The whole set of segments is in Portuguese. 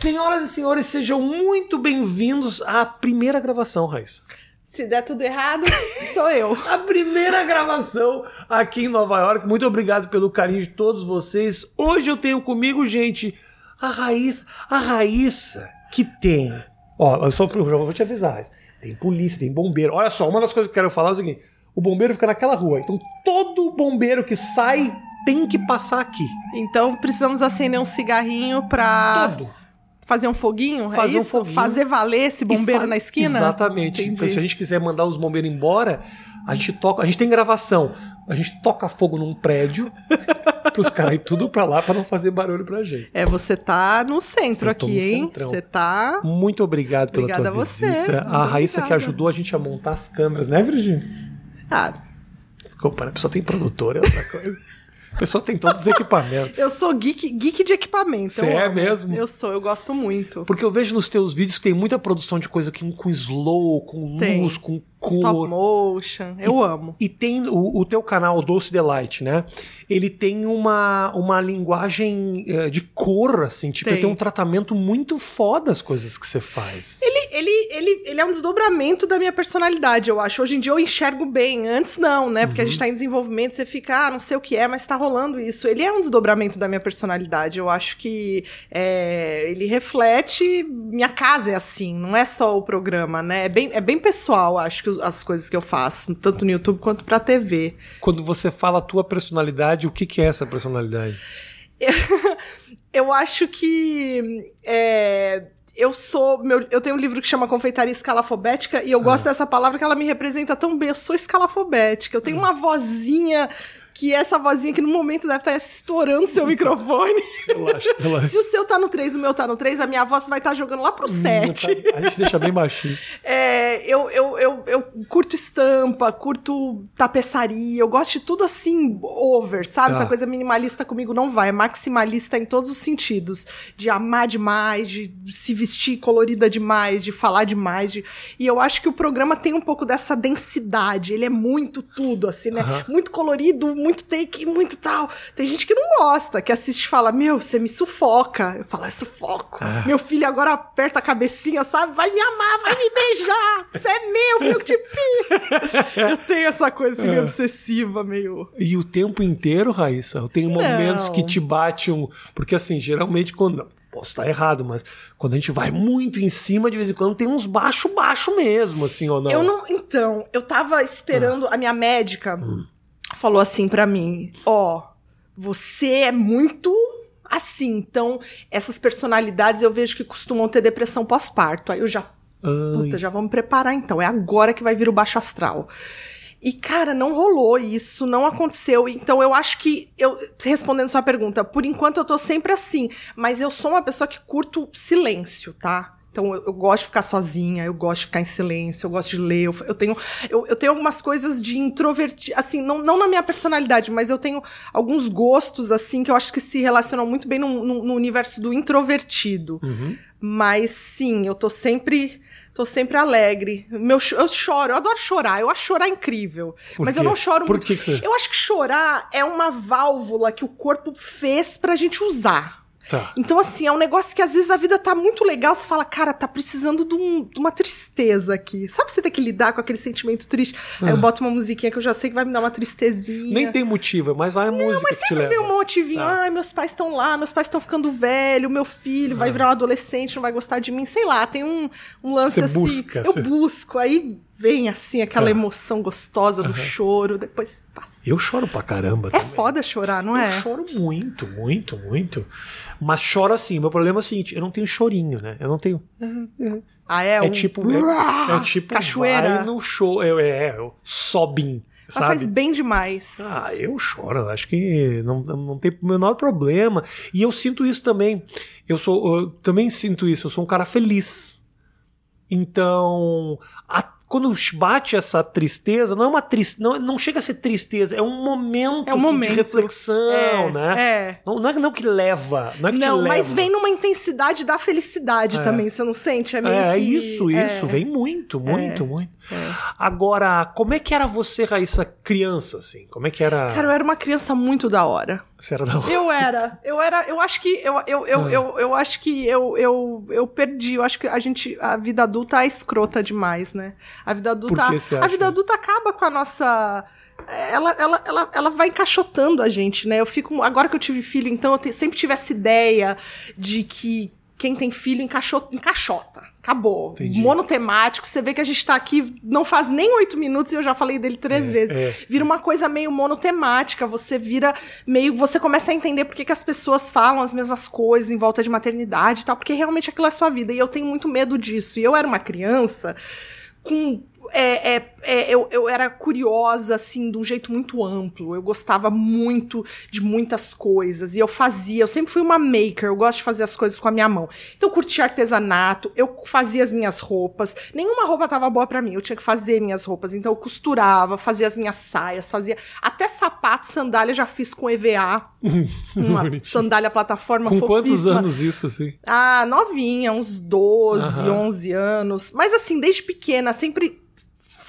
Senhoras e senhores, sejam muito bem-vindos à primeira gravação, Raíssa. Se der tudo errado, sou eu. A primeira gravação aqui em Nova York. Muito obrigado pelo carinho de todos vocês. Hoje eu tenho comigo, gente, a Raíssa. A Raíssa que tem. Ó, eu só já vou te avisar, Raíssa. Tem polícia, tem bombeiro. Olha só, uma das coisas que eu quero falar é o seguinte: o bombeiro fica naquela rua. Então todo bombeiro que sai tem que passar aqui. Então precisamos acender um cigarrinho pra Todo. Fazer um foguinho? Fazer é um foguinho. Fazer valer esse bombeiro fa- na esquina? Exatamente. Entendi. Então, se a gente quiser mandar os bombeiros embora, a gente toca. A gente tem gravação. A gente toca fogo num prédio pros caras ir tudo pra lá pra não fazer barulho pra gente. É, você tá no centro Eu aqui, no hein? centrão. Você tá. Muito obrigado pela Obrigada tua a você. visita. Muito a Raíssa que obrigada. ajudou a gente a montar as câmeras, né, Virgínia? Ah, Desculpa, né? pessoa tem produtor, é outra coisa. A pessoa tem todos os equipamentos. eu sou geek, geek de equipamento. Você é amo. mesmo? Eu sou, eu gosto muito. Porque eu vejo nos teus vídeos que tem muita produção de coisa com, com slow, com Tem. luz, com Stop cor. motion. Eu amo. E tem o, o teu canal, o Doce Delight, né? Ele tem uma, uma linguagem eh, de cor, assim, tipo, Tem. ele tem um tratamento muito foda as coisas que você faz. Ele, ele, ele, ele é um desdobramento da minha personalidade, eu acho. Hoje em dia eu enxergo bem. Antes não, né? Porque a gente tá em desenvolvimento, você fica, ah, não sei o que é, mas tá rolando isso. Ele é um desdobramento da minha personalidade. Eu acho que é, ele reflete. Minha casa é assim, não é só o programa, né? É bem, é bem pessoal, acho que os- as coisas que eu faço, tanto no YouTube quanto pra TV. Quando você fala a tua personalidade, o que, que é essa personalidade? Eu acho que. é, eu sou. Meu, eu tenho um livro que chama Confeitaria Escalafobética e eu gosto dessa palavra que ela me representa tão bem. Eu sou escalafobética. Eu tenho uma vozinha que essa vozinha que no momento deve estar estourando seu microfone. Relaxa, relaxa. Se o seu tá no 3, o meu tá no 3, a minha voz vai estar jogando lá pro 7. A gente deixa bem baixinho. É, eu, eu, eu, eu curto estampa, curto tapeçaria, eu gosto de tudo assim, over, sabe? Tá. Essa coisa minimalista comigo não vai, é maximalista em todos os sentidos. De amar demais, de se vestir colorida demais, de falar demais. de- E eu acho que o programa tem um pouco dessa densidade, ele é muito tudo, assim, né? Muito colorido, muito take, muito tal. Tem gente que não gosta, que assiste e fala, meu, você me sufoca. Eu falo, é sufoco. Ah. Meu filho agora aperta a cabecinha, sabe? Vai me amar, vai me beijar. Você é meu, fui eu te fiz. Eu tenho essa coisa assim, meio É. obsessiva, meio. E o tempo inteiro, Raíssa, eu tenho momentos Não. que te bate um. Porque assim, geralmente quando. Posso estar errado, mas quando a gente vai muito em cima, de vez em quando tem uns baixo, baixo mesmo, assim, ou não? Eu não. Então, eu tava esperando. A minha médica falou assim pra mim: Ó, você é muito assim. Então, essas personalidades eu vejo que costumam ter depressão pós-parto. Aí eu já. Ai. Puta, já vamos preparar então. É agora que vai vir o baixo astral. E, cara, não rolou isso, não aconteceu. Então, eu acho que, eu respondendo sua pergunta, por enquanto eu tô sempre assim. Mas eu sou uma pessoa que curto silêncio, tá? Então, eu, eu gosto de ficar sozinha, eu gosto de ficar em silêncio, eu gosto de ler. Eu, eu tenho, eu, eu tenho algumas coisas de introvertir, assim, não, não na minha personalidade, mas eu tenho alguns gostos, assim, que eu acho que se relacionam muito bem no, no- no universo do introvertido. Uhum. Mas sim, eu tô sempre. Tô sempre alegre. Meu, eu choro, eu adoro chorar. Eu acho chorar incrível. Por mas quê? eu não choro Por muito. que que você- Eu acho que chorar é uma válvula que o corpo fez pra gente usar. Tá. Então, assim, é um negócio que às vezes a vida tá muito legal, você fala, cara, tá precisando de, um- de uma tristeza aqui. Sabe você ter que lidar com aquele sentimento triste? Aí eu boto uma musiquinha que eu já sei que vai me dar uma tristezinha. Ah. Nem tem motivo, mas vai a música Mas sempre leva. vem um motivinho. Tá. Ai, meus pais estão lá, meus pais estão ficando velho, meu filho vai virar um adolescente, não vai gostar de mim. Sei lá, tem um, um lance Você assim. busca, eu você- busco, aí vem assim aquela Tá. emoção gostosa do choro, depois passa. Eu choro pra caramba É também. foda chorar, não Eu é? choro muito, muito, muito. Mas choro assim. Meu problema é o seguinte: eu não tenho chorinho, né? Eu não tenho. Ah, é? É, um... tipo. É, é tipo. Cachoeira. Vai no show. Eu, é, eu sobim. Mas Sabe? faz bem demais. Ah, eu choro. Acho que não, não tem o menor problema. E eu sinto isso também. Eu sou. Eu também sinto isso. Eu sou um cara feliz. Então, a- quando bate essa tristeza, não é uma tristeza, não, não chega a ser tristeza, é um momento, É um momento. de reflexão, é, né? É. Não, não é não que leva, não é que te Não, leva. mas vem numa intensidade da felicidade É. também, você não sente? É meio É que... isso, é, isso, vem muito, muito, muito. é. Agora, como é que era você, Raíssa, criança, assim? Como é que era? Cara, eu era uma criança muito da hora. Você era da. Eu era. Eu era. Eu acho que. Eu, eu, eu, Ah. eu, eu acho que eu, eu, eu perdi. Eu acho que a gente. A vida adulta é escrota demais, né? A vida adulta. A vida adulta acaba com a nossa. Ela, ela, ela, ela vai encaixotando a gente, né? Eu fico. Agora que eu tive filho, então eu te- sempre tive essa ideia de que quem tem filho encaixo- encaixota. Acabou. Entendi. Monotemático. Você vê que a gente tá aqui, não faz nem oito minutos e eu já falei dele três É, vezes é. vira uma coisa meio monotemática, você vira meio. Você começa a entender por que, que as pessoas falam as mesmas coisas em volta de maternidade e tal, porque realmente aquilo é a sua vida. E eu tenho muito medo disso. E eu era uma criança com. É, é, é, eu, eu era curiosa, assim, de um jeito muito amplo. Eu gostava muito de muitas coisas. E eu fazia, eu sempre fui uma maker, eu gosto de fazer as coisas com a minha mão. Então eu curtia artesanato, eu fazia as minhas roupas. Nenhuma roupa tava boa pra mim, eu tinha que fazer minhas roupas. Então eu costurava, fazia as minhas saias, fazia. Até sapato, sandália já fiz com EVA. uma sandália plataforma Com quantos fofíssima. anos isso, assim? Ah, novinha, uns 12, Aham. 11 anos. Mas assim, desde pequena, sempre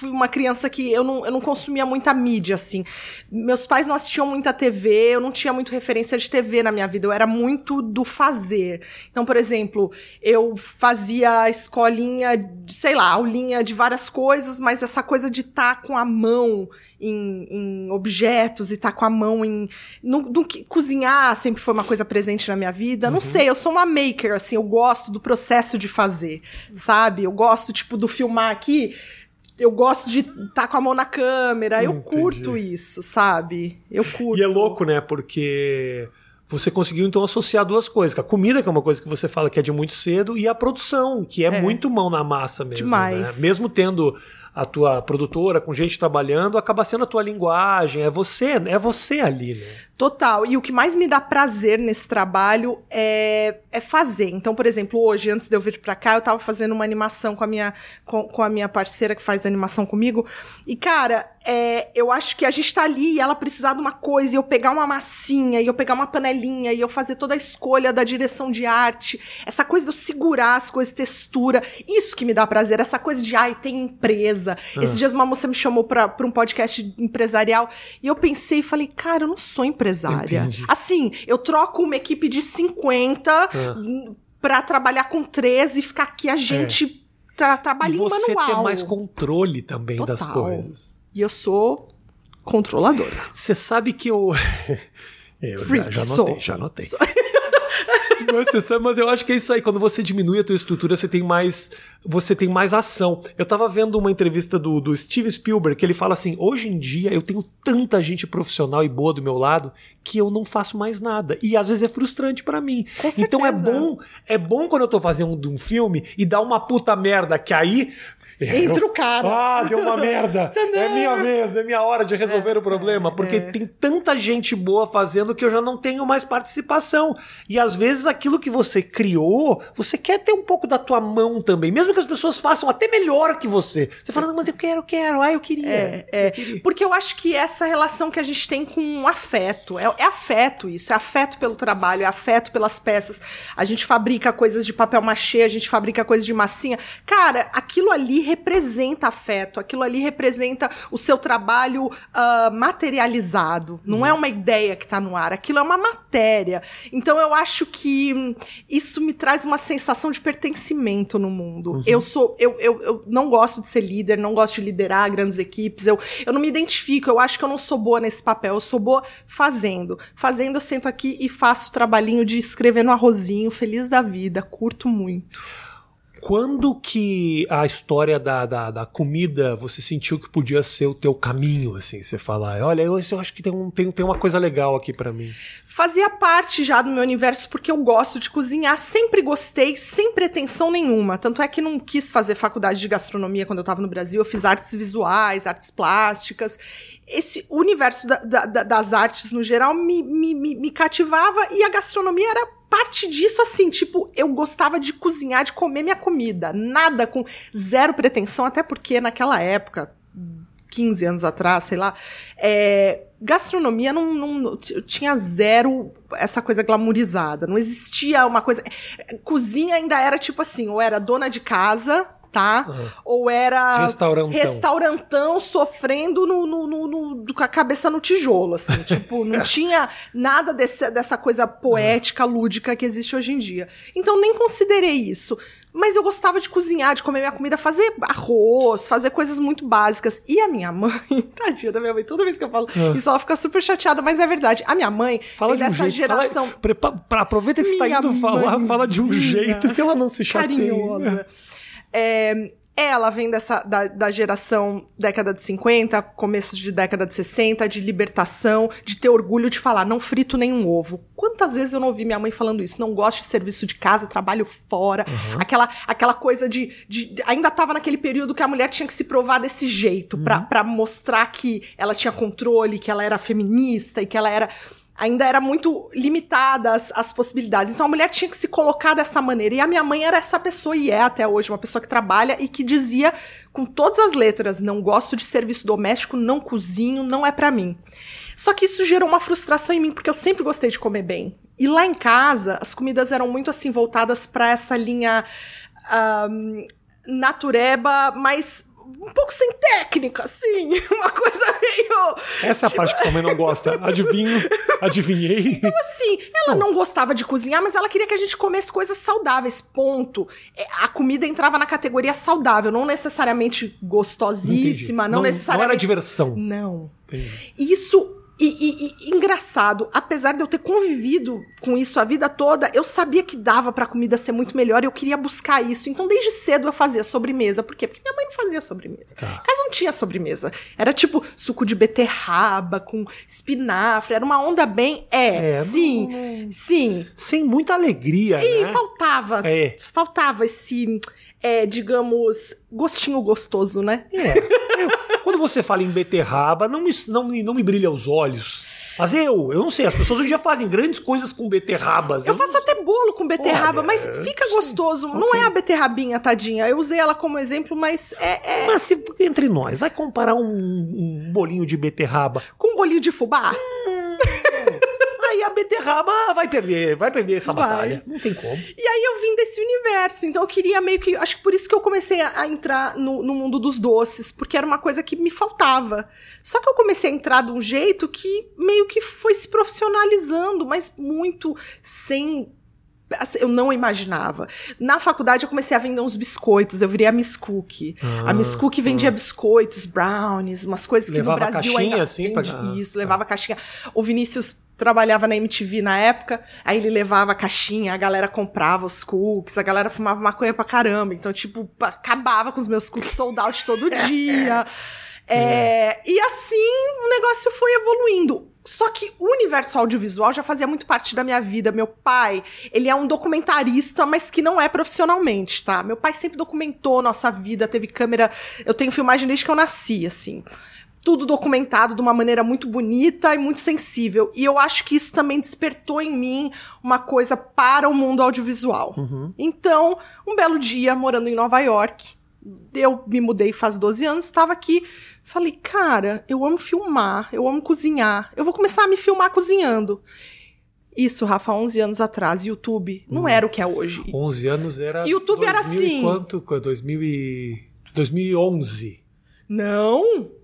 fui uma criança que eu não, eu não consumia muita mídia, assim. Meus pais não assistiam muita TV, eu não tinha muito referência de TV na minha vida, eu era muito do fazer. Então, por exemplo, eu fazia escolinha, de, sei lá, aulinha de várias coisas, mas essa coisa de estar com a mão em, em objetos e estar com a mão em. No, no que- cozinhar sempre foi uma coisa presente na minha vida. Não sei, eu sou uma maker, assim, eu gosto do processo de fazer, sabe? Eu gosto, tipo, do filmar aqui. Eu gosto de estar com a mão na câmera. Eu Entendi. curto isso, sabe? Eu curto. E é louco, né? Porque você conseguiu então associar duas coisas. A comida, que é uma coisa que você fala que é de muito cedo, e a produção, que é, É. muito mão na massa mesmo. Demais. né? Mesmo tendo a tua produtora com gente trabalhando, acaba sendo a tua linguagem, é você, é você ali, né? Total. E o que mais me dá prazer nesse trabalho é, é fazer. Então, por exemplo, hoje, antes de eu vir pra cá, eu tava fazendo uma animação com a minha, com, com a minha parceira que faz animação comigo. E, cara, é, eu acho que a gente tá ali e ela precisar de uma coisa, e eu pegar uma massinha, e eu pegar uma panelinha, e eu fazer toda a escolha da direção de arte. Essa coisa de eu segurar as coisas, textura. Isso que me dá prazer. Essa coisa de, ai, tem empresa. Esses dias uma moça me chamou pra, pra um podcast empresarial e eu pensei e falei, cara, eu não sou empresária. Entendi. Assim, eu troco uma equipe de 50 Ah. pra trabalhar com 13 e ficar aqui a gente tra E trabalhinho você manual. ter mais controle também das Total. coisas. E eu sou controladora. Você sabe que eu. eu já, Freak, já sou. notei, já notei. Mas, mas eu acho que é isso aí. Quando você diminui a tua estrutura, você tem mais, você tem mais ação. Eu tava vendo uma entrevista do, do Steve Spielberg que ele fala assim: hoje em dia eu tenho tanta gente profissional e boa do meu lado que eu não faço mais nada. E às vezes é frustrante pra mim. Com então é certeza. bom, é bom quando eu tô fazendo um filme e dá uma puta merda que aí Entra o cara. ah, deu uma merda. É minha vez, é minha hora de resolver o problema. Porque tem tanta gente boa fazendo que eu já não tenho mais participação. E às vezes aquilo que você criou, você quer ter um pouco da tua mão também. Mesmo que as pessoas façam até melhor que você. Você fala, não, mas eu quero, eu quero. Ah, eu queria. É, é. Porque eu acho que essa relação que a gente tem com o afeto, é, é afeto isso, é afeto pelo trabalho, é afeto pelas peças. A gente fabrica coisas de papel machê, a gente fabrica coisas de massinha. Cara, aquilo ali representa afeto, aquilo ali representa o seu trabalho ah, materializado. Não é uma ideia que tá no ar, aquilo é uma matéria. Então eu acho que hum, isso me traz uma sensação de pertencimento no mundo. Eu sou, eu, eu, eu não gosto de ser líder, não gosto de liderar grandes equipes. Eu, eu não me identifico, eu acho que eu não sou boa nesse papel. Eu sou boa fazendo. Fazendo, eu sento aqui e faço o trabalhinho de escrever no arrozinho, feliz da vida, curto muito. Quando que a história da, da, da comida você sentiu que podia ser o teu caminho, assim? Você falar, olha, eu, eu acho que tem, um, tem, tem uma coisa legal aqui pra mim. Fazia parte já do meu universo porque eu gosto de cozinhar, sempre gostei, sem pretensão nenhuma. Tanto é que não quis fazer faculdade de gastronomia quando eu estava no Brasil, eu fiz artes visuais, artes plásticas. Esse universo da- da- das artes no geral me, me, me, me cativava e a gastronomia era parte disso, assim, tipo, eu gostava de cozinhar, de comer minha comida. Nada com zero pretensão, até porque naquela época, 15 anos atrás, sei lá, é, gastronomia não, não- tinha zero essa coisa glamourizada. Não existia uma coisa. Cozinha ainda era tipo assim, ou era dona de casa, tá? Ou era Restaurantão. restaurantão sofrendo no, no- no- no- com a cabeça no tijolo, assim. tipo, não tinha nada desse- dessa coisa poética, lúdica que existe hoje em dia. Então nem considerei isso. Mas eu gostava de cozinhar, de comer minha comida, fazer arroz, fazer coisas muito básicas. E a minha mãe, tadinha da minha mãe, toda vez que eu falo Ah. isso, ela fica super chateada, mas é verdade. A minha mãe Fala é de um dessa jeito. fala- geração prepa- pra- aproveita que você tá Minha indo falar, fala de um jeito que ela não se chateia. carinhosa. É, ela vem dessa, da, da geração década de 50, começo de década de 60, de libertação, de ter orgulho de falar, não frito nenhum ovo. Quantas vezes eu não ouvi minha mãe falando isso? Não gosto de serviço de casa, trabalho fora. Aquela, aquela coisa de, de- Ainda tava naquele período que a mulher tinha que se provar desse jeito, pra, pra mostrar que ela tinha controle, que ela era feminista e que ela era ainda era muito limitada as, possibilidades. Então a mulher tinha que se colocar dessa maneira. E a minha mãe era essa pessoa, e é até hoje, uma pessoa que trabalha e que dizia com todas as letras: não gosto de serviço doméstico, não cozinho, não é pra mim. Só que isso gerou uma frustração em mim, porque eu sempre gostei de comer bem. E lá em casa, as comidas eram muito assim voltadas pra essa linha ahm, natureba, mas um pouco sem técnica, assim, uma coisa meio Essa é a parte que também não gosta. Adivinho, adivinhei. assim, ela não gostava de cozinhar, mas ela queria que a gente comesse coisas saudáveis, ponto. É, A comida entrava na categoria saudável, não necessariamente gostosíssima, não, Não era necessariamente... diversão. Não. Entendi. Isso... E, e- e engraçado, apesar de eu ter convivido com isso a vida toda, eu sabia que dava pra comida ser muito melhor e eu queria buscar isso. Então, desde cedo eu fazia sobremesa. Por quê? Porque minha mãe não fazia sobremesa. Tá. Em casa não tinha sobremesa. Era tipo suco de beterraba com espinafre. Era uma onda bem. É, É, sim. não- Sim. Sem muita alegria, E né? faltava. É. Faltava esse, é, digamos, gostinho gostoso, né? É. Eu- quando você fala em beterraba, não me, não, não me brilha os olhos. Mas eu, eu não sei, as pessoas hoje em dia fazem grandes coisas com beterrabas. Eu faço até bolo com beterraba, Olha, mas fica gostoso. Não é a beterrabinha, tadinha. Eu usei ela como exemplo, mas é, é Mas se, entre nós, vai comparar um, um bolinho de beterraba. com um bolinho de fubá. Aí a beterraba vai perder, vai perder essa Vai. batalha. Não tem como. E aí eu vim desse universo, então eu queria meio que. Acho que por isso que eu comecei a, a entrar no, no mundo dos doces, porque era uma coisa que me faltava. Só que eu comecei a entrar de um jeito que meio que foi se profissionalizando, mas muito sem. assim, Eu não imaginava. Na faculdade eu comecei a vender uns biscoitos, eu virei a Miss Cookie. Ah, a Miss Cookie vendia biscoitos, brownies, umas coisas que Levava no Brasil caixinha, ainda assim, pra-. Isso, levava caixinha. O Vinícius trabalhava na MTV na época, aí ele levava a caixinha, a galera comprava os cookies, a galera fumava maconha pra caramba, então, tipo, acabava com os meus cookies sold out todo dia. É, E assim o negócio foi evoluindo. Só que o universo audiovisual já fazia muito parte da minha vida. Meu pai, ele é um documentarista, mas que não é profissionalmente, tá? Meu pai sempre documentou nossa vida, teve câmera. Eu tenho filmagem desde que eu nasci, assim tudo documentado de uma maneira muito bonita e muito sensível. E eu acho que isso também despertou em mim uma coisa para o mundo audiovisual. Então, um belo dia, morando em Nova York, eu me mudei faz 12 anos, estava aqui, falei, cara, eu amo filmar, eu amo cozinhar, eu vou começar a me filmar cozinhando. Isso, Rafa, 11 anos atrás, YouTube não era o que é hoje. 11 anos era. YouTube era 2000 e assim. Quanto? 2000 e... 2011. Não!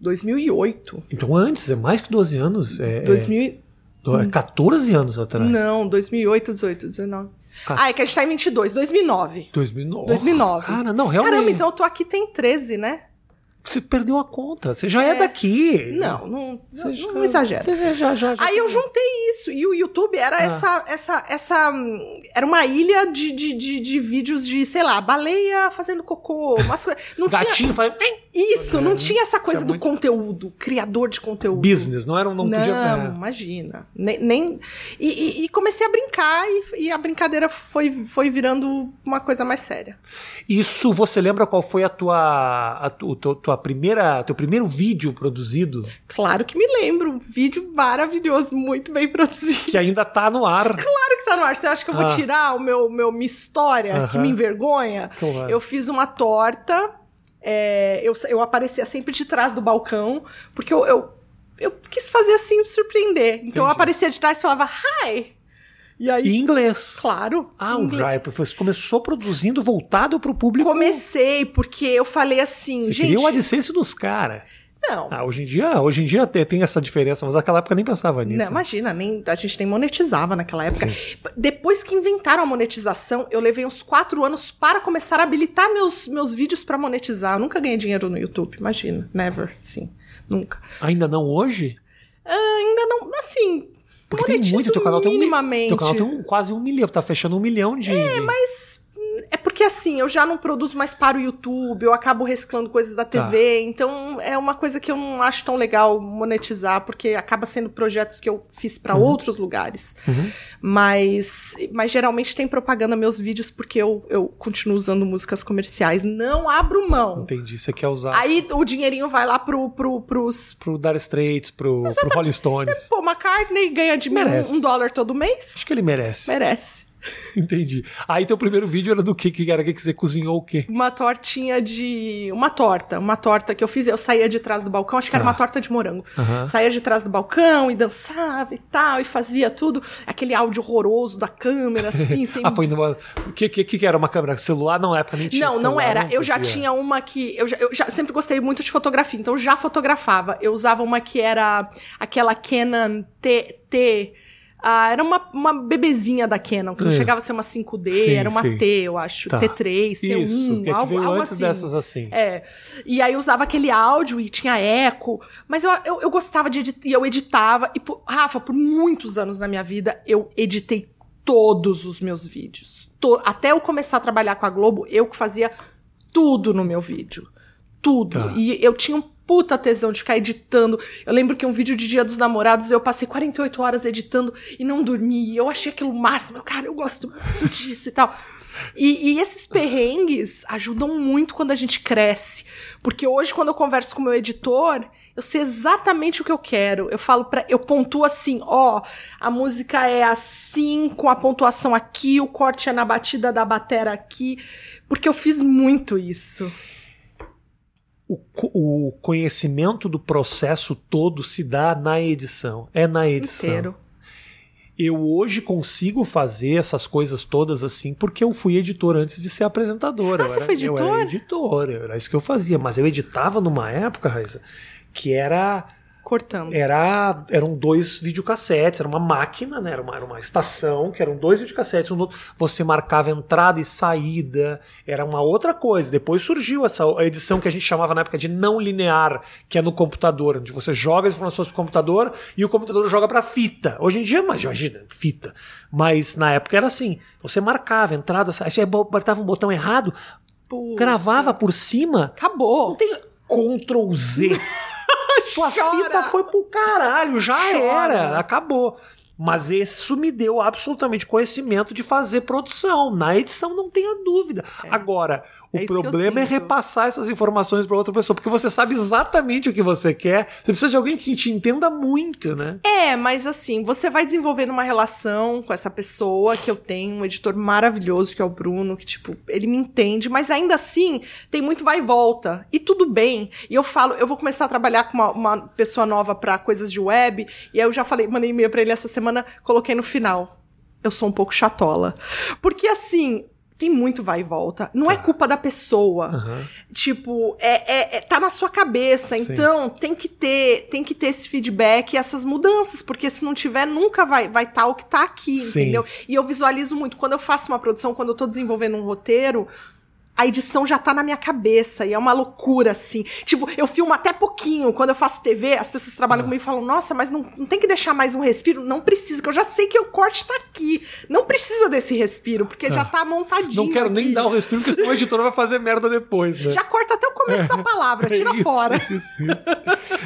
2008. Então antes, é mais que 12 anos. É, 2000 e- é, é 14 anos atrás. Não, 2008, 18, 19. Ca- Ah, é que a gente tá em 22, 2009. 2009. 2009. Cara, não, realmente. Caramba, então eu tô aqui tem 13, né? Você perdeu a conta. Você já é, É. daqui. Não, não, não, já- não exagera. Já, já, Aí eu juntei isso. E o YouTube era Ah. essa, essa, essa. Era uma ilha de, de, de, de vídeos de, sei lá, baleia fazendo cocô. Umas coisas. Não tinha. Gatinho faz. Isso, não É, tinha essa coisa tinha do muito- conteúdo, criador de conteúdo. Business, não era um. Não, Não, podia. é. imagina. Nem, nem- E, e- e comecei a brincar e, e a brincadeira foi, foi virando uma coisa mais séria. Isso, você lembra qual foi a tua. A tu, tua, tua primeira. Teu primeiro vídeo produzido? Claro que me lembro. Um vídeo maravilhoso, muito bem produzido. Que ainda tá no ar. Claro que está no ar. Você acha que eu vou Ah. tirar o meu, meu minha história que Aham. me envergonha? Claro. Eu fiz uma torta. é, eu, eu aparecia sempre de trás do balcão, porque eu, eu, eu quis fazer assim, surpreender. Então eu Entendi. aparecia de trás e falava, hi! E aí, E inglês. claro. Ah, o. Jair, você começou produzindo voltado pro público. Comecei, porque eu falei assim, Você gente. queria o AdSense dos caras. Não. Ah, hoje em dia, hoje em dia tem essa diferença, mas naquela época nem pensava nisso. Não, imagina, nem, a gente nem monetizava naquela época. Depois que inventaram a monetização, eu levei uns quatro anos para começar a habilitar meus, meus vídeos para monetizar. Eu nunca ganhei dinheiro no YouTube, imagina. Never, sim. Nunca. Ainda não hoje? Ainda não, assim. Porque tem muito, teu canal tem um, mi- minimamente. teu canal tem um- quase um milhão, tá fechando um milhão de... É, Mas é porque assim, eu já não produzo mais para o YouTube, eu acabo reciclando coisas da Tá. TV, então é uma coisa que eu não acho tão legal monetizar, porque acaba sendo projetos que eu fiz para outros lugares. Uhum. Mas, mas geralmente tem propaganda meus vídeos porque eu, eu continuo usando músicas comerciais. Não abro mão. Entendi, você quer usar Aí o dinheirinho vai lá pro, pro, pros. pro Dire Straits, pro, pro Rolling Stones. Pô, McCartney ganha de Merece. um dólar todo mês? Acho que ele merece. Merece. Entendi. Aí teu primeiro vídeo era do quê? Que era que você cozinhou o quê? Uma tortinha de. Uma torta. Uma torta que eu fiz. Eu saía de trás do balcão, acho que era uma torta de morango. Aham. Saía de trás do balcão e dançava e tal, e fazia tudo. Aquele áudio horroroso da câmera, assim, sem. Ah, foi numa. O que, que, que era uma câmera? Celular? Não, época nem tinha Não, não era. não Eu já tinha uma que. Eu, já, eu já sempre gostei muito de fotografia, então eu já fotografava. Eu usava uma que era aquela Canon T. T ah, era uma, uma bebezinha da Canon, que não É. chegava a ser uma 5D, Sim, era uma sim. T, eu acho. Tá. T3, T1, Isso, que, é que algo, algo antes assim. dessas assim. É. E aí usava aquele áudio e tinha eco. Mas eu, eu, eu gostava de editar. E eu editava. E, por- Rafa, por muitos anos na minha vida, eu editei todos os meus vídeos. To- até eu começar a trabalhar com a Globo, eu que fazia tudo no meu vídeo. Tudo. Tá. E eu tinha um puta tesão de ficar editando. Eu lembro que um vídeo de Dia dos Namorados eu passei 48 horas editando e não dormi. Eu achei aquilo máximo. Cara, eu gosto muito disso e tal. E, e esses perrengues ajudam muito quando a gente cresce. Porque hoje, quando eu converso com o meu editor, eu sei exatamente o que eu quero. Eu falo para, eu pontuo assim, ó, a música é assim, com a pontuação aqui, o corte é na batida da batera aqui, porque eu fiz muito isso. O, o conhecimento do processo todo se dá na edição. É na edição. Inteiro. Eu hoje consigo fazer essas coisas todas assim porque eu fui editor antes de ser apresentador. Ah, Eu você era- foi Eu editor? era editor, era isso que eu fazia. Mas eu editava numa época, Raíssa, que era Cortando. era eram dois videocassetes, era uma máquina, né? Era uma, era uma estação que eram dois videocassetes, um você marcava entrada e saída, era uma outra coisa. Depois surgiu essa edição que a gente chamava na época de não linear, que é no computador, onde você joga as informações pro computador e o computador joga pra fita. Hoje em dia, imagina, fita. Mas na época era assim, você marcava entrada, saída, aí você apertava um botão errado, Puta. gravava por cima, Acabou. não tem Ctrl Z. Tua Chora. fita foi pro caralho, já Chora. era, acabou. Mas isso me deu absolutamente conhecimento de fazer produção. Na edição, não tenha dúvida. Agora, o É problema é repassar essas informações para outra pessoa, porque você sabe exatamente o que você quer. Você precisa de alguém que te entenda muito, né? É, mas assim, você vai desenvolvendo uma relação com essa pessoa que eu tenho, um editor maravilhoso que é o Bruno, que tipo, ele me entende, mas ainda assim tem muito vai e volta. E tudo bem. E eu falo, eu vou começar a trabalhar com uma, uma pessoa nova pra coisas de web, e aí eu já falei, mandei e-mail pra ele essa semana, coloquei no final. Eu sou um pouco chatola. Porque assim, tem muito vai e volta. Não é Tá. culpa da pessoa. Aham. Tipo, é, é- é- tá na sua cabeça, Sim. então tem que ter, tem que ter esse feedback e essas mudanças, porque se não tiver, nunca vai vai estar o que tá aqui, Sim. entendeu? E eu visualizo muito quando eu faço uma produção, quando eu tô desenvolvendo um roteiro, a edição já tá na minha cabeça e é uma loucura, assim. Tipo, eu filmo até pouquinho. Quando eu faço TV, as pessoas trabalham Ah. comigo falam, nossa, mas não, não tem que deixar mais um respiro? Não precisa, que eu já sei que o corte tá aqui. Não precisa desse respiro, porque já tá montadinho. Não quero nem aqui. dar o respiro, porque senão o editor vai fazer merda depois, né? Já corta até o começo da palavra, tira É isso, fora. isso.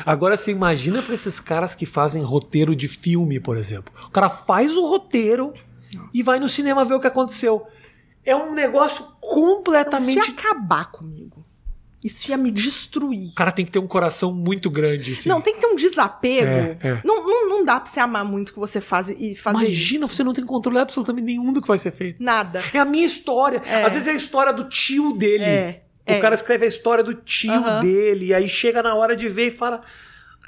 Agora você imagina pra esses caras que fazem roteiro de filme, por exemplo. O cara faz o roteiro e vai no cinema ver o que aconteceu. É um negócio Isso completamente. ia acabar comigo. Isso ia me destruir. O cara tem que ter um coração muito grande. Assim. Não, tem que ter um desapego. É, é. Não, não, não dá pra você amar muito o que você faz e fazer Imagina, isso. você não tem controle absolutamente nenhum do que vai ser feito. Nada. É a minha história. É. Às vezes é a história do tio dele. É, O é. cara escreve a história do tio Aham. dele, e aí chega na hora de ver e fala: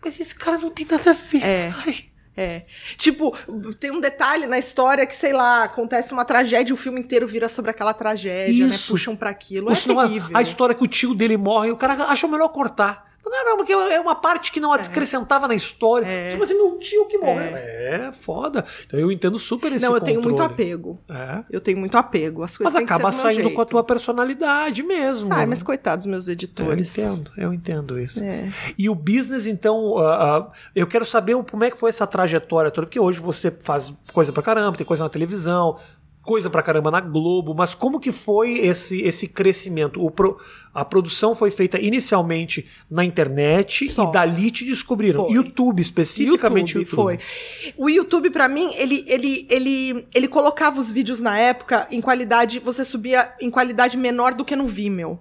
Mas esse cara não tem nada a ver. É. Ai, É. Tipo, tem um detalhe na história que, sei lá, acontece uma tragédia o filme inteiro vira sobre aquela tragédia, Isso. né? Puxam pra aquilo. Ou é senão a- terrível. a, história que o tio dele morre, o cara achou melhor cortar. Não, não, porque é uma parte que não acrescentava na história. É. Tipo assim, meu tio que morreu. É. foda. Então eu entendo super esse Não, eu tenho muito controle. apego. É. Eu tenho muito apego. As coisas Mas acaba saindo com a tua personalidade mesmo. Sai, mas coitados meus eu editores. entendo, eu entendo isso. É. E o business, então, ah, ah, eu quero saber como é que foi essa trajetória toda, porque hoje você faz coisa pra caramba, tem coisa na televisão, coisa pra caramba na Globo, mas como que foi esse, esse crescimento? O pro- a produção foi feita inicialmente na internet Só. e dali te descobriram. Foi. YouTube, especificamente YouTube, YouTube. foi. O YouTube, pra mim, ele, ele, ele, ele colocava os vídeos na época em qualidade. Você subia em qualidade menor do que no Vimeo.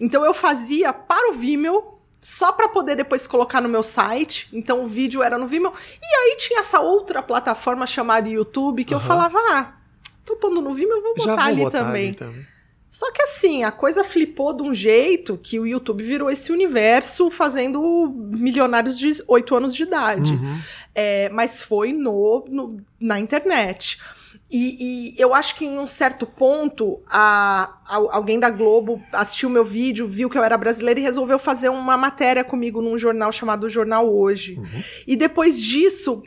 Então eu fazia para o Vimeo. Só pra poder depois colocar no meu site. Então o vídeo era no Vimeo. E aí tinha essa outra plataforma chamada YouTube que eu Aham. falava: ah, tô pondo no Vimeo, eu vou botar vou ali botar também. ali também. Só que assim, a coisa flipou de um jeito que o YouTube virou esse universo fazendo milionários de 8 anos de idade. Uhum. É, mas foi no, no- na internet. E, e eu acho que em um certo ponto, a, a- alguém da Globo assistiu meu vídeo, viu que eu era brasileira e resolveu fazer uma matéria comigo num jornal chamado Jornal Hoje. Uhum. E depois disso.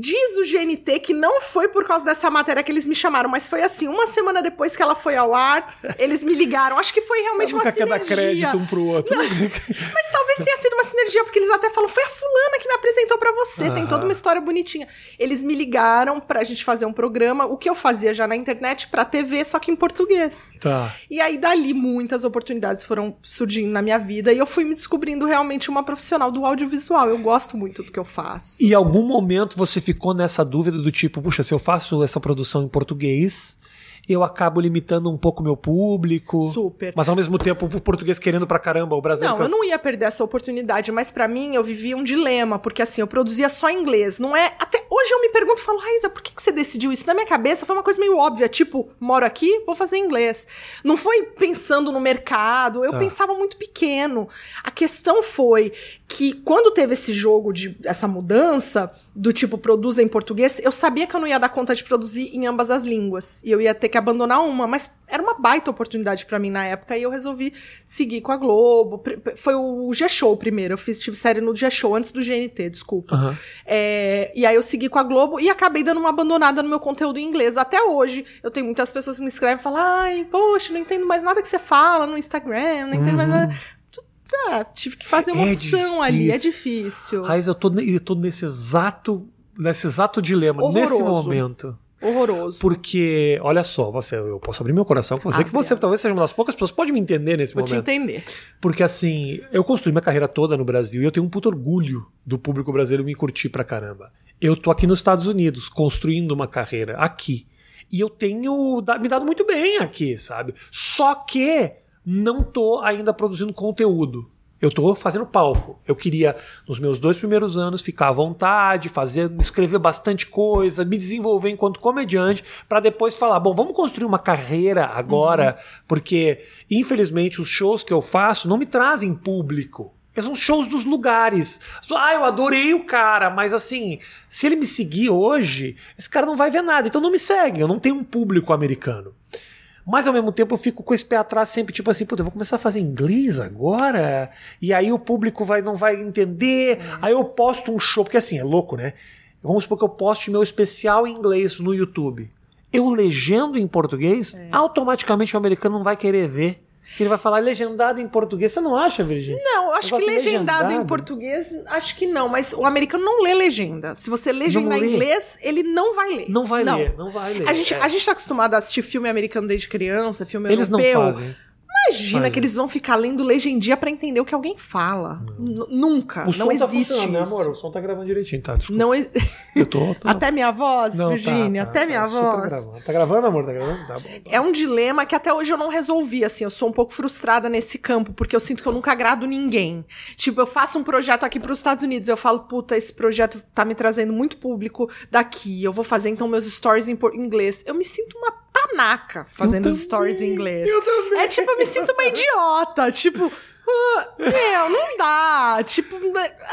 Diz o GNT que não foi por causa dessa matéria que eles me chamaram, mas foi assim, uma semana depois que ela foi ao ar, eles me ligaram. Acho que foi realmente uma Nunca quer dar sinergia. crédito um pro outro. Mas talvez tenha sido uma sinergia, porque eles até falam, foi a fulana que me apresentou pra você, tem Aham. toda uma história bonitinha. Eles me ligaram pra gente fazer um programa, o que eu fazia já na internet, pra TV, só que em português. tá. E aí, dali, muitas oportunidades foram surgindo na minha vida, e eu fui me descobrindo realmente uma profissional do audiovisual. Eu gosto muito do que eu faço. E em algum momento você ficou nessa dúvida do tipo, puxa, se eu faço essa produção em português, eu acabo limitando um pouco meu público. Super. Mas ao mesmo tempo, o português querendo pra caramba, o brasileiro. Não, eu não ia perder essa oportunidade, mas pra mim eu vivia um dilema, porque assim, eu produzia só inglês, não é? Até hoje eu me pergunto, falo, Raíza, por que, que você decidiu isso? Na minha cabeça foi uma coisa meio óbvia, tipo, moro aqui, vou fazer inglês. Não foi pensando no mercado, eu Tá. pensava muito pequeno. A questão foi que quando teve esse jogo de essa mudança do tipo produza em português, eu sabia que eu não ia dar conta de produzir em ambas as línguas e eu ia ter que abandonar uma, mas era uma baita oportunidade pra mim na época e eu resolvi seguir com a Globo. Foi o G-Show primeiro, eu fiz tive série no G-Show antes do GNT, desculpa. Aham. É, e aí eu segui com a Globo e acabei dando uma abandonada no meu conteúdo em inglês. Até hoje, eu tenho muitas pessoas que me escrevem e falam: ai, poxa, não entendo mais nada que você fala no Instagram, não entendo mais nada. Ah, tive que fazer uma É opção ali, é difícil. difícil. Raiz, eu tô, eu tô nesse exato, nesse exato dilema, nesse Horroroso. momento. Horroroso. Porque, olha só, você, eu posso abrir meu coração com você, que você Abre. talvez seja uma das poucas pessoas que pode me entender nesse Vou te momento. entender. Porque assim, eu construí minha carreira toda no Brasil e eu tenho um puto orgulho do público brasileiro me curtir pra caramba. Eu tô aqui nos Estados Unidos construindo uma carreira aqui. E eu tenho me dado muito bem aqui, sabe? Só que não tô ainda produzindo conteúdo. Eu tô fazendo palco. Eu queria, nos meus dois primeiros anos, ficar à vontade, fazer, escrever bastante coisa, me desenvolver enquanto comediante, pra depois falar, bom, vamos construir uma carreira agora, porque, infelizmente, os shows que eu faço não me trazem público. Eles são shows dos lugares. Ah, eu adorei o cara, mas assim, se ele me seguir hoje, esse cara não vai ver nada. Então não me segue, eu não tenho um público americano. Mas ao mesmo tempo eu fico com esse pé atrás sempre, tipo assim, puta, eu vou começar a fazer inglês agora? E aí o público vai, não vai entender. Aí eu posto um show, porque assim, é louco, né? Vamos supor que eu poste meu especial em inglês no YouTube. Eu legendo em português, automaticamente o americano não vai querer ver. Que ele vai falar legendado em português. Você não acha, Virginia? Não, acho que Negócio legendado, em legendado. português, acho que não, mas o americano não lê legenda. Se você legendar Não em lê. inglês, ele não vai ler. Não vai ler, não vai ler. A gente, É. a gente tá acostumado a assistir filme americano desde criança, filme Eles não europeu. fazem. Imagina Fazem. que eles vão ficar lendo legendia pra entender o que alguém fala. N- Nunca. O não som tá existe né, isso. amor? O som tá gravando direitinho, tá? Desculpa. Não ex- Eu tô. tô Até minha voz, Não, tá, Virgínia, tá, até tá minha super voz. Gravando. Tá gravando, amor? Tá gravando? Tá bom. tá É um dilema que até hoje eu não resolvi, assim, eu sou um pouco frustrada nesse campo, porque eu sinto que eu nunca agrado ninguém. Tipo, eu faço um projeto aqui para os Estados Unidos, eu falo, puta, esse projeto tá me trazendo muito público daqui, eu vou fazer então meus stories em inglês. Eu me sinto uma panaca fazendo stories em inglês. eu também. É tipo, eu me sinto uma idiota, tipo, Meu, não dá. Tipo,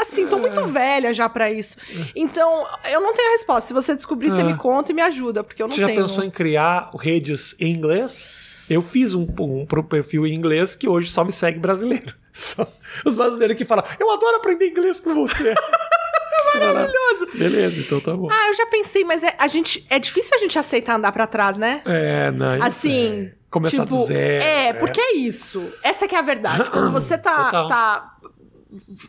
assim, tô muito velha já pra isso. Então, eu não tenho a resposta. Se você descobrir, você É. me conta e me ajuda, porque eu não Você já tenho. pensou em criar redes em inglês? Eu fiz um, um pro perfil em inglês que hoje só me segue brasileiro. Só os brasileiros que falam, eu adoro aprender inglês com você. Maravilhoso. Beleza, então tá bom. Ah, eu já pensei, mas é, a gente, é difícil a gente aceitar andar pra trás, né? É, não. Assim. é. Começar tipo, do zero. É, porque é isso. Essa que é a verdade. Quando você tá, Total. tá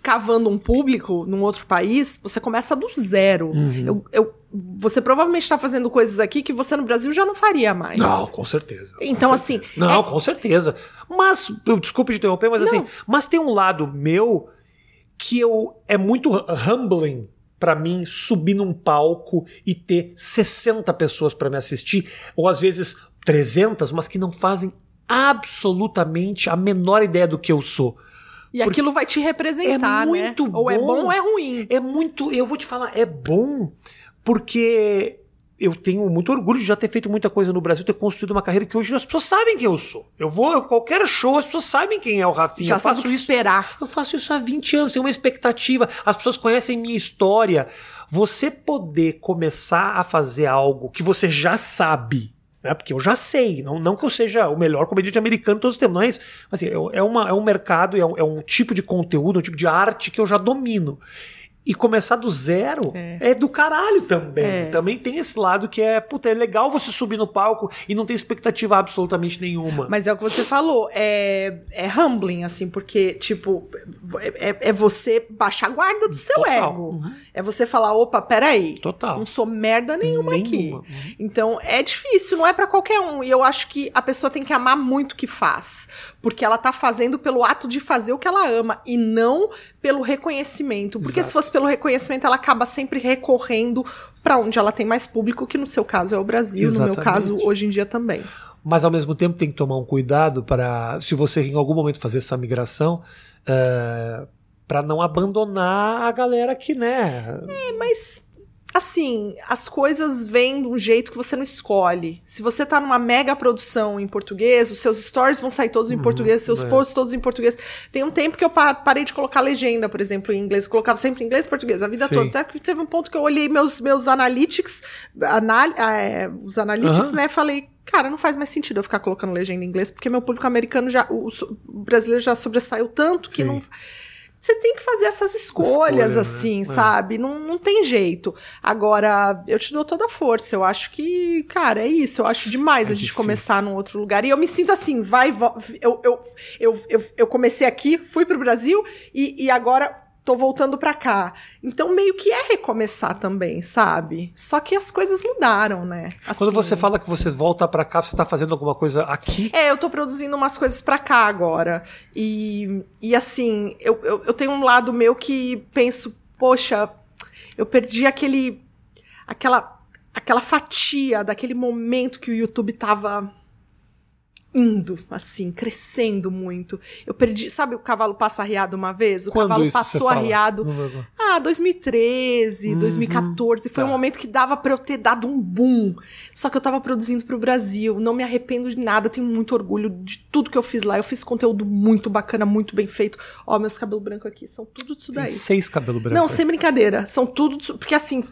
cavando um público num outro país, você começa do zero. Uhum. Eu, eu- você provavelmente tá fazendo coisas aqui que você no Brasil já não faria mais. Não, com certeza. Então, Com assim, certeza. Não, é- com certeza. Mas, eu- desculpe te interromper, mas assim, mas tem um lado meu que eu é muito humbling pra mim subir num palco e ter 60 pessoas pra me assistir, ou às vezes 300, mas que não fazem absolutamente a menor ideia do que eu sou. E aquilo vai te representar, É muito né? Ou é bom. bom ou é ruim. É muito, eu vou te falar, é bom porque eu tenho muito orgulho de já ter feito muita coisa no Brasil, ter construído uma carreira que hoje as pessoas sabem quem eu sou. Eu vou, eu, qualquer show, as pessoas sabem quem é o Rafinha. Já eu faço isso. esperar. Eu faço isso há 20 anos, tenho uma expectativa. As pessoas conhecem minha história. Você poder começar a fazer algo que você já sabe, né? Porque eu já sei, não, não que eu seja o melhor comediante americano de todos os tempos, não é isso. Mas, assim, é, é uma- é um mercado, é um, é um tipo de conteúdo, um tipo de arte que eu já domino. E começar do zero É. é, do caralho também. É. Também tem esse lado que é, puta, é legal você subir no palco e não ter expectativa absolutamente nenhuma. Mas é o que você falou, é, é humbling, assim, porque, tipo, é, é- é você baixar a guarda do seu Total. ego. Uhum. É você falar, opa, peraí, Total. não sou merda nenhuma, aqui. Nenhuma. Uhum. Então, é difícil, não é pra qualquer um. E eu acho que a pessoa tem que amar muito o que faz. Porque ela tá fazendo pelo ato de fazer o que ela ama e não pelo reconhecimento. Porque Exato. se fosse pelo reconhecimento, ela acaba sempre recorrendo pra onde ela tem mais público, que no seu caso é o Brasil, no meu Exatamente. caso, hoje em dia também. Mas ao mesmo tempo tem que tomar um cuidado para, se você em algum momento fazer essa migração, para não abandonar a galera que, né? Mas, assim, as coisas vêm de um jeito que você não escolhe. Se você tá numa mega produção em português, os seus stories vão sair todos em Uhum, português, seus é. posts todos em português. Tem um tempo que eu pa- parei de colocar legenda, por exemplo, em inglês. Eu colocava sempre inglês e português, a vida Sim. toda. Até que teve um ponto que eu olhei meus, meus analytics, anal, é, os analytics, Aham. né? Falei, cara, não faz mais sentido eu ficar colocando legenda em inglês, porque meu público americano já, o, o brasileiro já sobressaiu tanto que Sim. não. Você tem que fazer essas escolhas, Escolha, né? assim, É. sabe? Não, não tem jeito. Agora, eu te dou toda a força. Eu acho que, cara, é isso. Eu acho demais É a gente difícil. começar num outro lugar. E eu me sinto assim, vai, eu, eu, eu, eu, eu comecei aqui, fui pro Brasil e, e agora tô voltando pra cá. Então, meio que é recomeçar também, sabe? Só que as coisas mudaram, né? Quando Assim, você fala que você volta para cá, você tá fazendo alguma coisa aqui? é, eu tô produzindo umas coisas pra cá agora. E, e assim, eu, eu, eu tenho um lado meu que penso, poxa, eu perdi aquele. aquela, aquela fatia daquele momento que o YouTube tava indo, assim, crescendo muito. Eu perdi, sabe o cavalo passa arriado uma vez? O Quando cavalo passou arriado. Ah, 2013, Uhum, 2014. Foi tá. um momento que dava pra eu ter dado um boom. Só que eu tava produzindo pro Brasil. Não me arrependo de nada. Tenho muito orgulho de tudo que eu fiz lá. Eu fiz conteúdo muito bacana, muito bem feito. Ó, meus cabelos brancos aqui. São tudo disso Tem daí. seis cabelo branco. Não, sem brincadeira. São tudo. disso- Porque assim,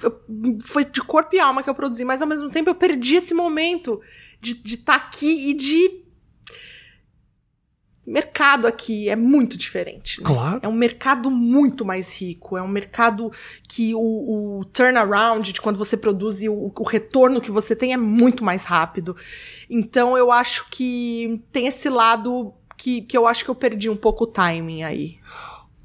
foi de corpo e alma que eu produzi. Mas ao mesmo tempo eu perdi esse momento de estar aqui e de. Mercado aqui é muito diferente. né? Claro. É um mercado muito mais rico. É um mercado que o, o turnaround de quando você produz e o, o retorno que você tem é muito mais rápido. Então eu acho que tem esse lado que, que eu acho que eu perdi um pouco o timing aí.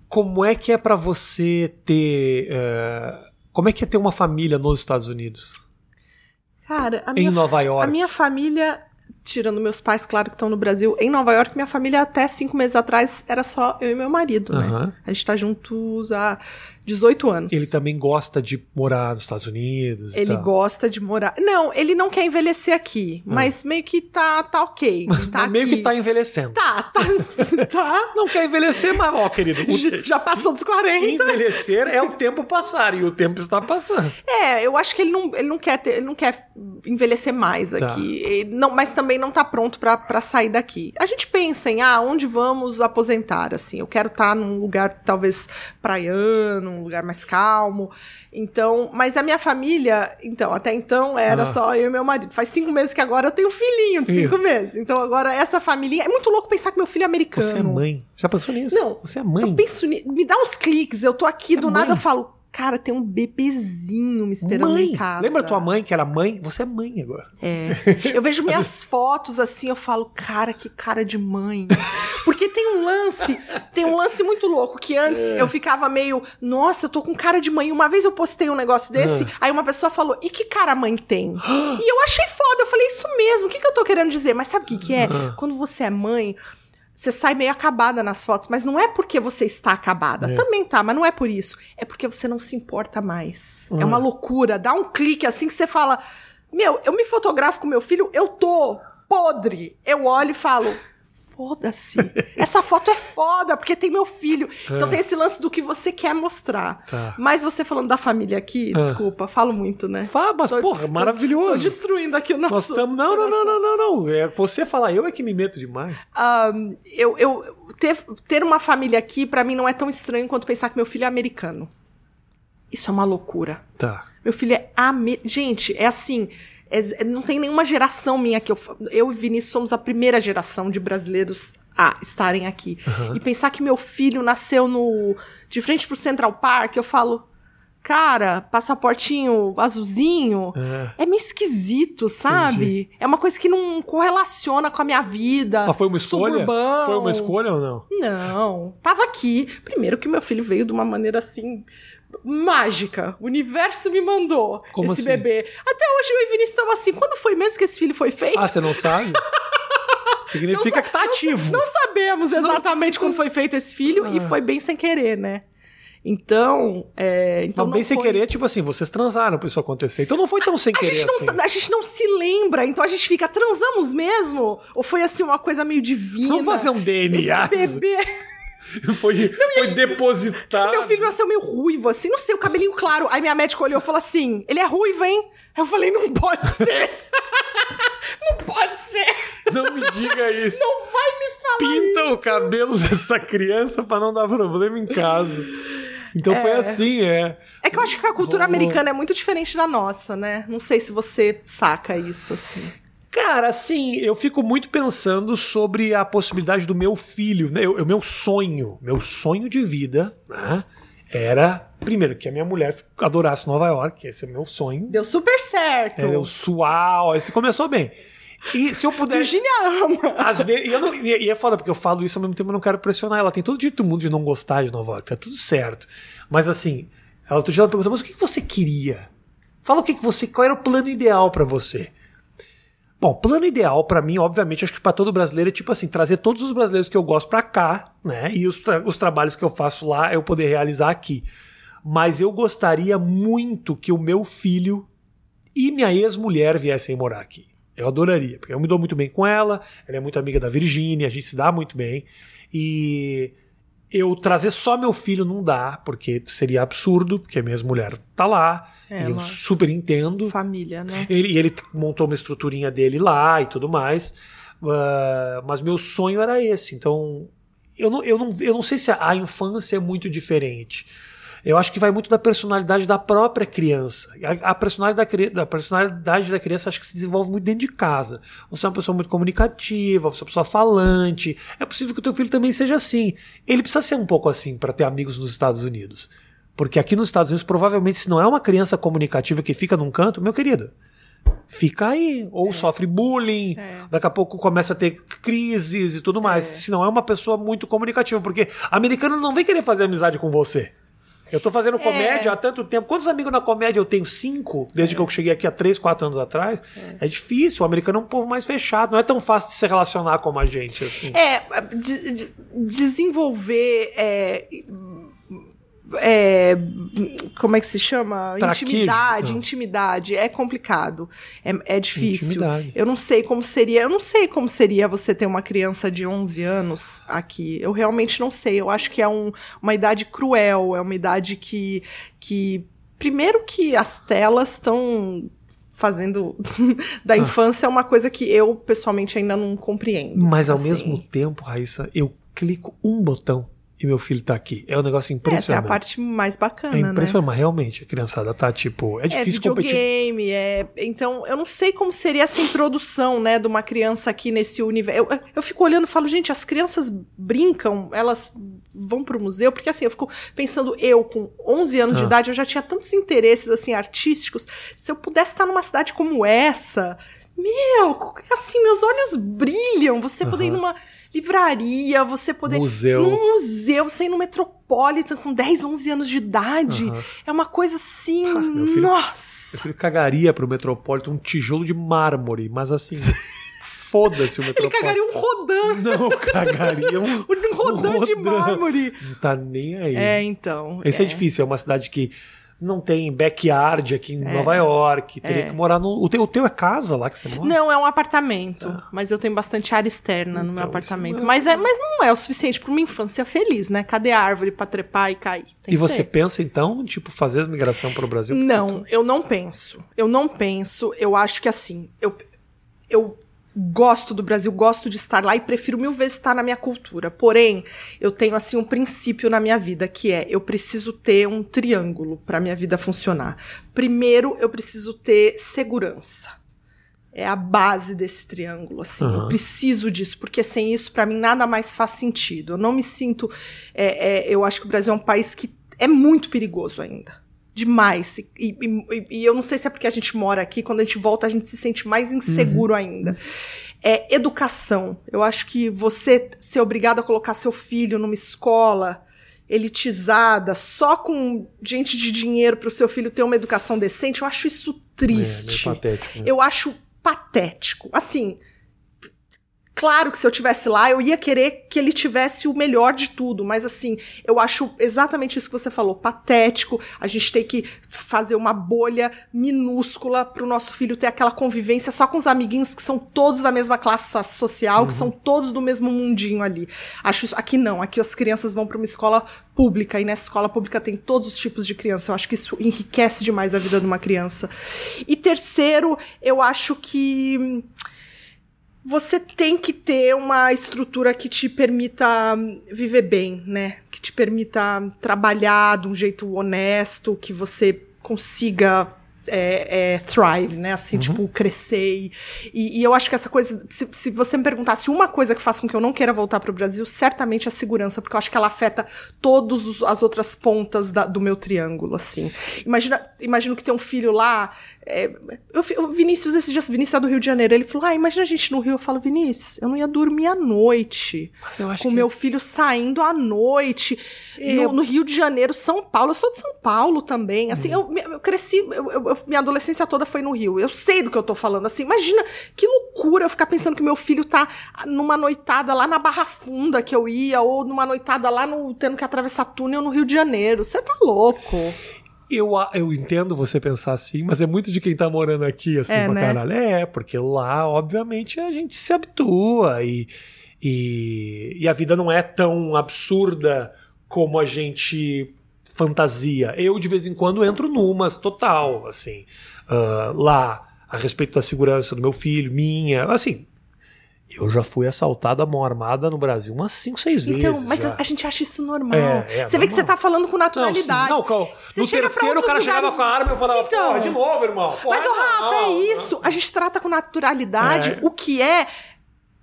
Como é que é para você ter. eh, como é que é ter uma família nos Estados Unidos? Cara, a Em minha, Nova a York? minha família, tirando meus pais, claro que estão no Brasil, em Nova York, minha família até cinco meses atrás era só eu e meu marido, né? Aham. A gente tá juntos há 18 anos. Ele também gosta de morar nos Estados Unidos. Ele tal. gosta de morar. Não, ele não quer envelhecer aqui, mas meio que tá, tá ok. Tá Ah. Meio aqui. que tá envelhecendo. Tá, tá. tá. Não quer envelhecer, mas, ó, querido, o Já passou dos 40. envelhecer é o tempo passar e o tempo está passando. É, eu acho que ele não, ele não quer ter, ele não quer envelhecer mais Tá. aqui. Não, mas também não tá pronto pra pra sair daqui. A gente pensa em, ah, onde vamos aposentar, assim. Eu quero estar num lugar talvez praiano, um lugar mais calmo. Então, mas a minha família, então, até então era Ah. só eu e meu marido. Faz cinco meses que agora eu tenho um filhinho de cinco Isso. meses. Então agora essa família, é muito louco pensar que meu filho é americano. Você é mãe. Já pensou nisso? Não. Você é mãe. Eu penso, ni- me dá uns cliques, eu tô aqui, É do nada eu falo, cara, tem um bebezinho me esperando mãe. em casa. Lembra tua mãe que era mãe? Você é mãe agora. É. Eu vejo minhas fotos assim, eu falo, cara, que cara de mãe. Porque tem um lance, tem um lance muito louco, que antes É. eu ficava meio, nossa, eu tô com cara de mãe. Uma vez eu postei um negócio desse, Ah. aí uma pessoa falou, e que cara a mãe tem? e eu achei foda, eu falei, isso mesmo, o que, que eu tô querendo dizer? Mas sabe o que, que é? Ah. Quando você é mãe. Você sai meio acabada nas fotos, mas não é porque você está acabada. É. Também tá, mas não é por isso. É porque você não se importa mais. É uma loucura. Dá um clique assim que você fala: Meu, eu me fotografo com meu filho, eu tô podre. Eu olho e falo. Foda-se. Essa foto é foda, porque tem meu filho. Então É. tem esse lance do que você quer mostrar. Tá. Mas você falando da família aqui, Ah. desculpa, falo muito, né? Fala, mas, Tô- porra, maravilhoso. Tô destruindo aqui o nosso. Nós estamos. Não, não, não, não, não, não. É você falar, eu é que me meto demais. Ahn, eu, eu ter, ter uma família aqui, pra mim, não é tão estranho quanto pensar que meu filho é americano. Isso é uma loucura. Tá. Meu filho é ame... Gente, é assim. É- é- não tem nenhuma geração minha que eu. Eu e Vinícius somos a primeira geração de brasileiros a estarem aqui. Aham. E pensar que meu filho nasceu no. De frente pro Central Park, eu falo. Cara, passaportinho azulzinho. É. É meio esquisito, sabe? É uma coisa que não correlaciona com a minha vida. Mas foi uma escolha? Suburbão. Foi uma escolha ou não? Não, tava aqui. Primeiro que meu filho veio de uma maneira assim mágica. O universo me mandou Como esse assim? bebê. Até hoje eu e o Vinícius estamos assim. Quando foi mesmo que esse filho foi feito? Ah, você não sabe? Significa Não que tá ativo. Não sabemos Senão- exatamente quando foi feito esse filho e Ah. foi bem sem querer, né? Então, é, então bem não sem foi- querer, tipo assim, vocês transaram pra isso acontecer. Então não foi tão sem A querer gente, não, assim. a gente não se lembra, então a gente fica, transamos mesmo? Ou foi assim uma coisa meio divina? Vamos fazer um DNA. Esse bebê. Foi, foi depositado. Meu filho nasceu meio ruivo, assim, não sei, o cabelinho claro. Aí minha médica olhou e falou assim: ele é ruivo, hein? Aí eu falei, não pode ser. não pode ser. Não me diga isso. Não vai me falar. Pinta o cabelo dessa criança pra não dar problema em casa. Então foi assim, é. É que eu acho que a cultura Rolou. americana é muito diferente da nossa, né? Não sei se você saca isso, assim. Cara, assim, eu fico muito pensando sobre a possibilidade do meu filho, né? O meu sonho, meu sonho de vida, né? Era, primeiro, que a minha mulher adorasse Nova York, esse é o meu sonho. Deu super certo. O suau, esse começou bem. E se eu pudesse. Virginia ama. Às vezes, e, eu não, e, e é foda, porque eu falo isso ao mesmo tempo eu não quero pressionar. Ela tem todo o direito do mundo de não gostar de Nova York, tá tudo certo. Mas assim, ela outro dia ela perguntou, mas o que você queria? Fala o que, que você. Qual era o plano ideal pra você? Bom, plano ideal pra mim, obviamente, acho que pra todo brasileiro é tipo assim, trazer todos os brasileiros que eu gosto pra cá, né? E os, tra- os trabalhos que eu faço lá eu poder realizar aqui. Mas eu gostaria muito que o meu filho e minha ex-mulher viessem morar aqui. Eu adoraria, porque eu me dou muito bem com ela, ela é muito amiga da Virgínia, a gente se dá muito bem. E eu trazer só meu filho não dá, porque seria absurdo, porque a minha ex-mulher tá lá, É, e eu super entendo. Família, né? Ele, e ele montou uma estruturinha dele lá e tudo mais. Ah, mas meu sonho era esse. Então, eu não, eu não, eu não sei se a, a infância é muito diferente. Eu acho que vai muito da personalidade da própria criança. A, a personalidade, da, da personalidade da criança acho que se desenvolve muito dentro de casa. Você é uma pessoa muito comunicativa, você é uma pessoa falante. É possível que o teu filho também seja assim. Ele precisa ser um pouco assim para ter amigos nos Estados Unidos. Porque aqui nos Estados Unidos, provavelmente, se não é uma criança comunicativa que fica num canto, meu querido, fica aí. Ou sofre bullying, É. daqui a pouco começa a ter crises e tudo mais. Se não é uma pessoa muito comunicativa, porque americano não vem querer fazer amizade com você. Eu tô fazendo comédia há tanto tempo. Quantos amigos na comédia eu tenho? Cinco, desde que eu cheguei aqui há três, quatro anos atrás. É. difícil. O americano é um povo mais fechado. Não é tão fácil de se relacionar como a gente, assim. É, de- de- desenvolver é, como é que se chama? Traquejo? Intimidade, Não. intimidade. É complicado. É, é difícil. Intimidade. Eu não sei como seria. Eu não sei como seria você ter uma criança de 11 anos aqui. Eu realmente não sei. Eu acho que é um- uma idade cruel. É uma idade que. que primeiro que as telas estão fazendo da Ah. infância é uma coisa que eu pessoalmente ainda não compreendo. Mas ao Assim, mesmo tempo, Raíssa, eu clico um botão e meu filho tá aqui. É um negócio Essa é a impressionante. parte mais É bacana, né? impressionante, mas realmente a criançada tá tipo. É É difícil competir. videogame, é. Então, eu não sei como seria essa introdução, né, de uma criança aqui nesse universo. Eu, eu fico olhando e falo, gente, as crianças brincam, elas vão pro museu, porque assim, eu fico pensando, eu com 11 anos de Ah. idade, eu já tinha tantos interesses, assim, artísticos. Se eu pudesse estar numa cidade como essa, meu, assim, meus olhos brilham. Você poder ir numa livraria, você poder. Museu. Num museu, você ir no Metropolitan com 10, 11 anos de idade. Aham. É uma coisa assim. Ah, meu filho- nossa! Meu filho cagaria pro Metropolitan um tijolo de mármore, mas assim, foda-se o Ele Metropolitan. cagaria um rodão, Não, cagaria um. um rodão de rodão. mármore. Não tá nem aí. É, então. Esse é. é. difícil, é uma cidade que não tem backyard aqui em Nova York. Teria É. que morar no. O teu, o teu é casa lá que você mora? Não, é um apartamento. Mas eu tenho bastante área externa no meu Então, apartamento. é- Mas, é, mas não é o suficiente para uma infância feliz, né? Cadê a árvore pra trepar e cair? Tem E você ter. pensa então, tipo, fazer a migração para o Brasil? Não, eu não penso. Eu não penso. Eu acho que assim, eu, eu gosto do Brasil, gosto de estar lá e prefiro mil vezes estar na minha cultura. Porém, eu tenho assim um princípio na minha vida que é eu preciso ter um triângulo para minha vida funcionar. Primeiro, eu preciso ter segurança. É a base desse triângulo, assim. Aham. Eu preciso disso, porque sem isso, para mim, nada mais faz sentido. Eu não me sinto. é, é, eu acho que o Brasil é um país que é muito perigoso ainda. Demais. E, e- e eu não sei se é porque a gente mora aqui, quando a gente volta, a gente se sente mais inseguro ainda. É educação. Eu acho que você ser obrigado a colocar seu filho numa escola elitizada, só com gente de dinheiro para o seu filho ter uma educação decente, eu acho isso É, triste. patético. né? Eu acho patético. Assim, claro que se eu tivesse lá, eu ia querer que ele tivesse o melhor de tudo, mas assim, eu acho exatamente isso que você falou, patético. A gente tem que fazer uma bolha minúscula para o nosso filho ter aquela convivência só com os amiguinhos que são todos da mesma classe so- social, que são todos do mesmo mundinho ali. Acho isso aqui não, aqui as crianças vão para uma escola pública e nessa escola pública tem todos os tipos de criança. Eu acho que isso enriquece demais a vida de uma criança. E terceiro, eu acho que você tem que ter uma estrutura que te permita viver bem, né? Que te permita trabalhar de um jeito honesto, que você consiga é, é, thrive, né? Assim, tipo, crescer. E, e- eu acho que essa coisa. Se, se você me perguntasse uma coisa que faz com que eu não queira voltar para o Brasil, certamente é a segurança, porque eu acho que ela afeta todas as outras pontas da- do meu triângulo, assim. Imagina, imagino que tem um filho lá. É, eu, Vinícius, esses dias, Vinícius é do Rio de Janeiro. Ele falou: Ah, imagina a gente no Rio. Eu falo, Vinícius, eu não ia dormir à noite. Eu Com que- meu filho saindo à noite. No, no Rio de Janeiro, São Paulo. Eu sou de São Paulo também. Assim, eu, eu cresci. eu- eu- eu- minha adolescência toda foi no Rio. Eu sei do que eu tô falando. Assim, imagina que loucura eu ficar pensando que meu filho tá numa noitada lá na Barra Funda que eu ia, ou numa noitada lá no. tendo que atravessar túnel no Rio de Janeiro. Você tá louco. Eu, eu entendo você pensar assim, mas é muito de quem tá morando aqui, assim, É, pra né? caralho. É, porque lá, obviamente, a gente se habitua e, e, e a vida não é tão absurda como a gente fantasia. Eu, de vez em quando, entro numas total, assim, ah, lá, a respeito da segurança do meu filho, minha, assim. Eu já fui assaltado à mão armada no Brasil umas 5, 6 vezes. Então, mas já. a, a gente acha isso normal. É, é você vê que normal. você tá falando com Não, naturalidade. sim, não, cal- Você no terceiro o cara chegava lugares- com a arma e eu falava, Então. porra, de novo, irmão. Porra, Mas, o Rafa, é não, isso. A gente trata com naturalidade É. o que é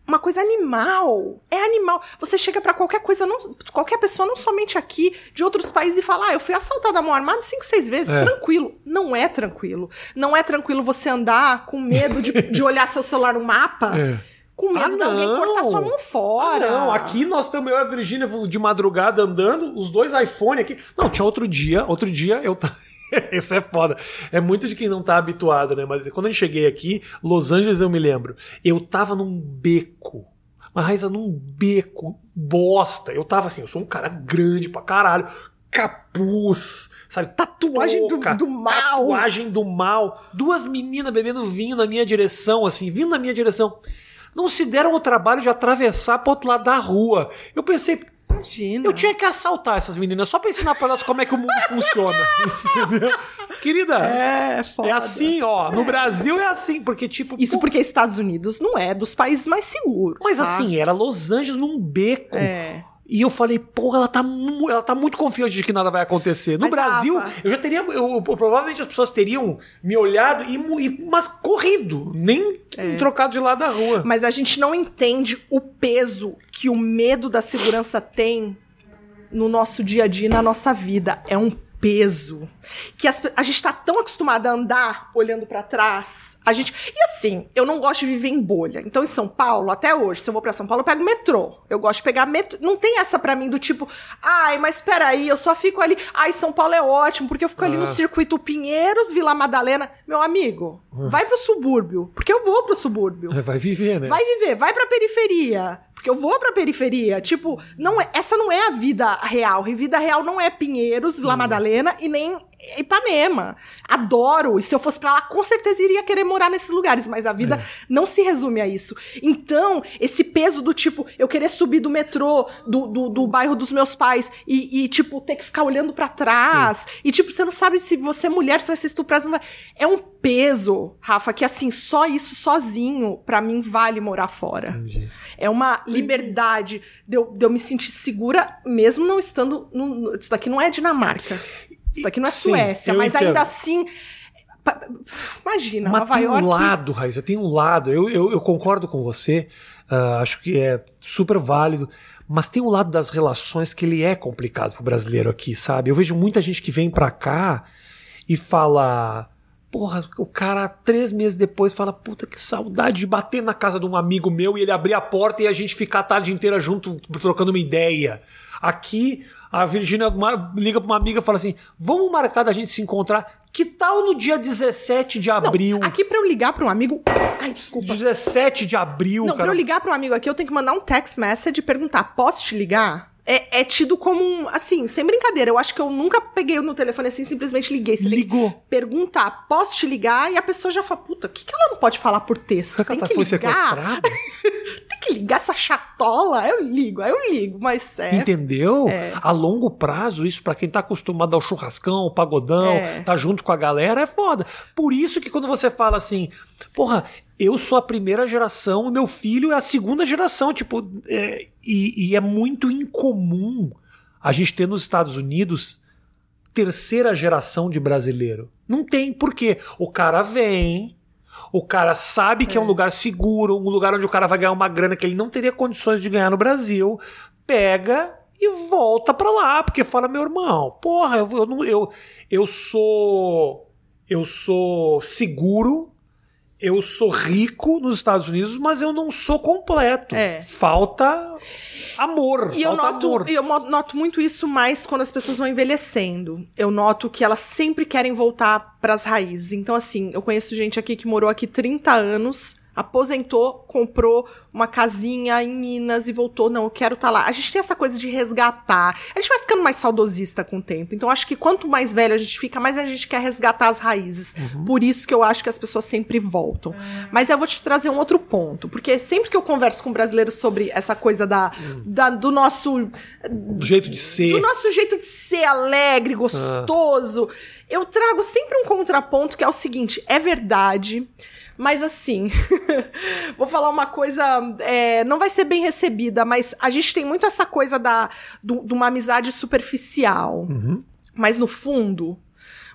uma coisa animal. É animal. Você chega pra qualquer coisa, não, qualquer pessoa, não somente aqui, de outros países, e fala: Ah, eu fui assaltada à mão armada cinco, seis vezes. É. Tranquilo. Não é tranquilo. Não é tranquilo você andar com medo de, de olhar seu celular no mapa, É. com medo Ah, de alguém cortar sua mão fora. Ah, não, aqui nós estamos eu e a Virgínia de madrugada andando, os dois iPhone aqui. Não, tinha outro dia, outro dia eu Isso é foda. É muito de quem não tá habituado, né? Mas quando eu cheguei aqui, Los Angeles eu me lembro, eu tava num beco. Uma raiza num beco bosta. Eu tava assim, eu sou um cara grande pra caralho. capuz, sabe? Tatuagem do- touca, do mal. Tatuagem do mal. Duas meninas bebendo vinho na minha direção, assim, vindo na minha direção. Não se deram o trabalho de atravessar pro outro lado da rua. Eu pensei, Imagina. eu tinha que assaltar essas meninas só pra ensinar pra elas como é que o mundo funciona. Entendeu? Querida, É, é, foda. assim, ó. No Brasil é assim, porque, tipo. Isso pô, porque Estados Unidos não é dos países mais seguros. Mas tá? assim, era Los Angeles num beco. É. E eu falei, porra, ela tá, ela tá muito confiante de que nada vai acontecer. No Mas, Brasil, Rafa- eu já teria. eu- eu- provavelmente as pessoas teriam me olhado e, e- mas corrido, nem É. trocado de lado da rua. Mas a gente não entende o peso que o medo da segurança tem no nosso dia a dia, e na nossa vida. É um peso. Que as a gente tá tão acostumado a andar olhando pra trás. A gente. E assim, eu não gosto de viver em bolha. Então, em São Paulo, até hoje, se eu vou pra São Paulo, eu pego metrô. Eu gosto de pegar metrô. Não tem essa pra mim do tipo, ai, mas peraí, eu só fico ali. Ai, São Paulo é ótimo, porque eu fico ali no Ah. circuito Pinheiros, Vila Madalena. Meu amigo, vai pro subúrbio. Porque eu vou pro subúrbio. Vai viver, né? Vai viver, vai pra periferia. Porque eu vou pra periferia. Tipo, não é, essa não é a vida real. E vida real não é Pinheiros, Vila Madalena e nem Ipanema. Adoro. E se eu fosse pra lá, com certeza iria querer morar nesses lugares. Mas a vida não se resume a isso. Então, esse peso do tipo, eu querer subir do metrô do, do, do bairro dos meus pais e, e, tipo, ter que ficar olhando pra trás. E, tipo, você não sabe se você é mulher, se vai ser estuprada. vai- É um peso, Rafa, que assim, só isso sozinho, pra mim, vale morar fora. Entendi. É uma liberdade de eu, de eu me sentir segura, mesmo não estando. no- isso daqui não é Dinamarca. Isso daqui não é Sim, Suécia, mas entendo. ainda assim. Imagina, Mas Nova tem York. um lado, Raíssa, tem um lado. Eu, eu, eu concordo com você. ah, acho que é super válido. Mas tem um lado das relações que ele é complicado pro brasileiro aqui, sabe? Eu vejo muita gente que vem pra cá e fala. Porra, o cara, três meses depois, fala: Puta, que saudade de bater na casa de um amigo meu e ele abrir a porta e a gente ficar a tarde inteira junto, trocando uma ideia. Aqui, a Virgínia mar- liga pra uma amiga e fala assim: Vamos marcar da gente se encontrar. Que tal no dia 17 de Não, abril? aqui pra eu ligar pra um amigo. Ai, desculpa. 17 de abril, Não, pra cara. eu ligar pra um amigo aqui, eu tenho que mandar um text message e perguntar: posso te ligar? É, é tido como um. Assim, sem brincadeira. Eu acho que eu nunca peguei no telefone assim, simplesmente liguei. Você Ligou. perguntar, posso te ligar? E a pessoa já fala, puta, o que, que ela não pode falar por texto? Será Tem ela que foi ligar? sequestrada? Tem que ligar essa chatola? Eu ligo, aí eu ligo, mas é. Entendeu? É. A longo prazo, isso pra quem tá acostumado ao churrascão, ao pagodão, É. tá junto com a galera, é foda. Por isso que quando você fala assim, porra, eu sou a primeira geração, o meu filho é a segunda geração, tipo, é, e, e é muito incomum a gente ter nos Estados Unidos terceira geração de brasileiro. Não tem, por quê? O cara vem, o cara sabe que é. um lugar seguro, um lugar onde o cara vai ganhar uma grana que ele não teria condições de ganhar no Brasil, pega e volta pra lá, porque fala, meu irmão, porra, eu, eu, eu, eu sou. Eu sou seguro, eu sou rico nos Estados Unidos, mas eu não sou completo. É. Falta amor. E eu falta noto, amor. eu noto muito isso mais quando as pessoas vão envelhecendo. Eu noto que elas sempre querem voltar pras raízes. Então, assim, eu conheço gente aqui que morou aqui 30 anos, aposentou, comprou uma casinha em Minas e voltou. Não, eu quero estar lá. A gente tem essa coisa de resgatar. A gente vai ficando mais saudosista com o tempo. Então, acho que quanto mais velho a gente fica, mais a gente quer resgatar as raízes. Por isso que eu acho que as pessoas sempre voltam. Mas eu vou te trazer um outro ponto. Porque sempre que eu converso com brasileiros sobre essa coisa da, da- do nosso Do jeito de ser. do nosso jeito de ser alegre, gostoso, eu trago sempre um contraponto que é o seguinte: é verdade. Mas assim, vou falar uma coisa, é, não vai ser bem recebida, mas a gente tem muito essa coisa da, do- de uma amizade superficial. Uhum. Mas no fundo,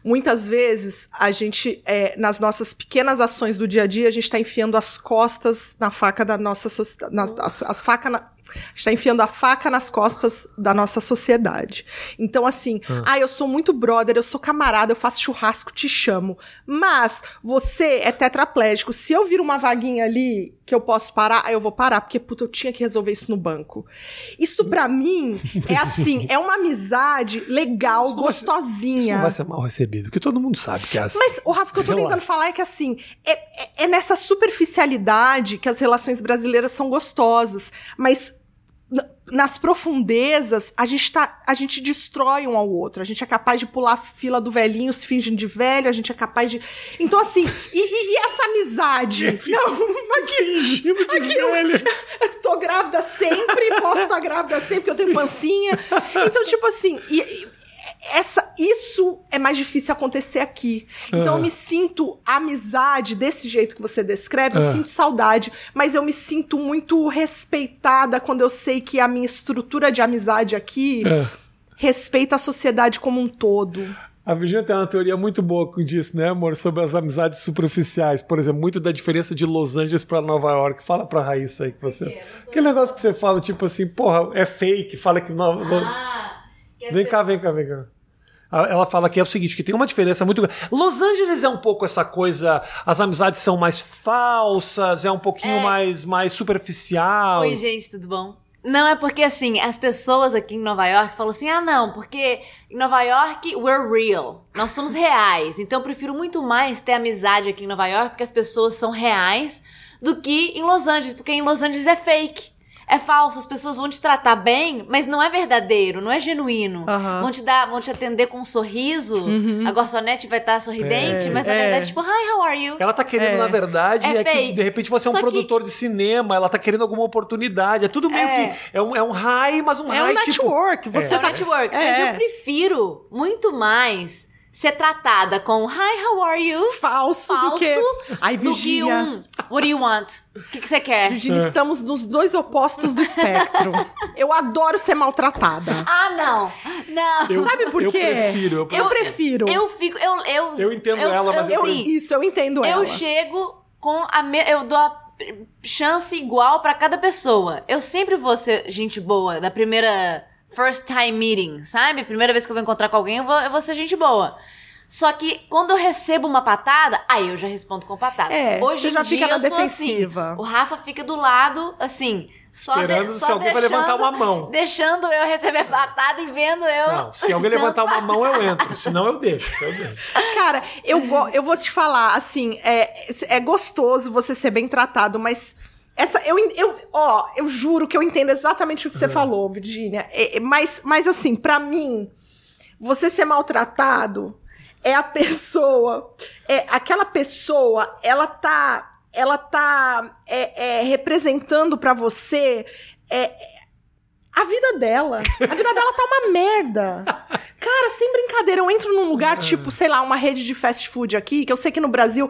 muitas vezes a gente, é, nas nossas pequenas ações do dia a dia, a gente está enfiando as costas na faca da nossa sociedade. As, as facas na. Está enfiando a faca nas costas da nossa sociedade. Então, assim, ah. eu sou muito brother, eu sou camarada, eu faço churrasco, te chamo. Mas você é tetraplégico. Se eu vir uma vaguinha ali que eu posso parar, aí eu vou parar, porque, puta, eu tinha que resolver isso no banco. Isso, pra mim, é assim, é uma amizade legal, Isso vai ser- gostosinha. Isso não vai ser mal recebido, porque todo mundo sabe que é assim. Mas, o Rafa, o que eu tô tentando falar é que, assim, é, é- é nessa superficialidade que as relações brasileiras são gostosas. Mas, nas profundezas, a gente, tá, a gente destrói um ao outro. A gente é capaz de pular a fila do velhinho, se fingem de velho, a gente é capaz de. Então, assim, e, e- e essa amizade? Não, aqui, Fingindo de aqui velho. eu tô grávida sempre, posso estar grávida sempre, porque eu tenho pancinha. Então, tipo assim, e- e- essa, isso é mais difícil acontecer aqui. Então, Ah. eu me sinto amizade desse jeito que você descreve, eu Ah. sinto saudade, mas eu me sinto muito respeitada quando eu sei que a minha estrutura de amizade aqui É. respeita a sociedade como um todo. A Virginia tem uma teoria muito boa com disso, né, amor? Sobre as amizades superficiais. Por exemplo, muito da diferença de Los Angeles pra Nova York. Fala pra Raíssa aí que você. Aquele negócio que você fala, tipo assim, porra, é fake, fala que. Não, Ah, Vem cá, vem cá, vem cá. Ela fala que é o seguinte, que tem uma diferença muito grande. Los Angeles é um pouco essa coisa, as amizades são mais falsas, é um pouquinho É. mais, mais superficial. Oi, gente, tudo bom? Não, é porque assim, as pessoas aqui em Nova York falam assim: ah, não, porque em Nova York we're real. Nós somos reais. Então eu prefiro muito mais ter amizade aqui em Nova York porque as pessoas são reais do que em Los Angeles, porque em Los Angeles é fake. É falso, as pessoas vão te tratar bem, mas não é verdadeiro, não é genuíno. Aham. Vão te dar, vão te atender com um sorriso. A garçonete vai estar sorridente, É. mas na É. verdade, tipo, hi, how are you? Ela tá querendo, É. na verdade, É é, que de repente você é um Só que- produtor de cinema, ela tá querendo alguma oportunidade. É tudo meio É. que. É um, é um high, mas um É um high tipo. network. Você É um tá network. É. Mas eu prefiro muito mais ser tratada com Hi, how are you? falso, do Falso que. Ai, do que um What do you want? O que, que você quer? Virgínia, É. estamos nos dois opostos do espectro. Eu adoro ser maltratada. Ah, não. Não. Eu- Sabe por eu quê? prefiro, eu Eu prefiro. Eu fico. Eu, eu, Eu entendo ela, mas Eu- sim, isso, eu entendo eu ela. chego com a. Me, eu dou a chance igual pra cada pessoa. Eu sempre vou ser gente boa da primeira. First time meeting, sabe? Primeira vez que eu vou encontrar com alguém, eu vou, eu vou ser gente boa. Só que quando eu recebo uma patada, aí eu já respondo com patada. É, Hoje você em já dia fica na eu sou defensiva. Assim, o Rafa fica do lado, assim, só, de- Esperando só se alguém vai deixando, levantar uma mão. Deixando eu receber patada e vendo eu. Não, se alguém levantar uma mão, eu entro. Senão eu deixo. Eu deixo. Cara, eu, eu vou te falar, assim, é, é gostoso você ser bem tratado, mas. Essa, eu, eu, ó, eu juro que eu entendo exatamente o que você falou, Virgínia. É, é, mas, mas, assim, pra mim, você ser maltratado é a pessoa. É aquela pessoa, ela tá. Ela tá é, é, representando pra você. é, a vida dela. A vida dela tá uma merda. Cara, sem brincadeira, eu entro num lugar, tipo, sei lá, uma rede de fast food aqui, que eu sei que no Brasil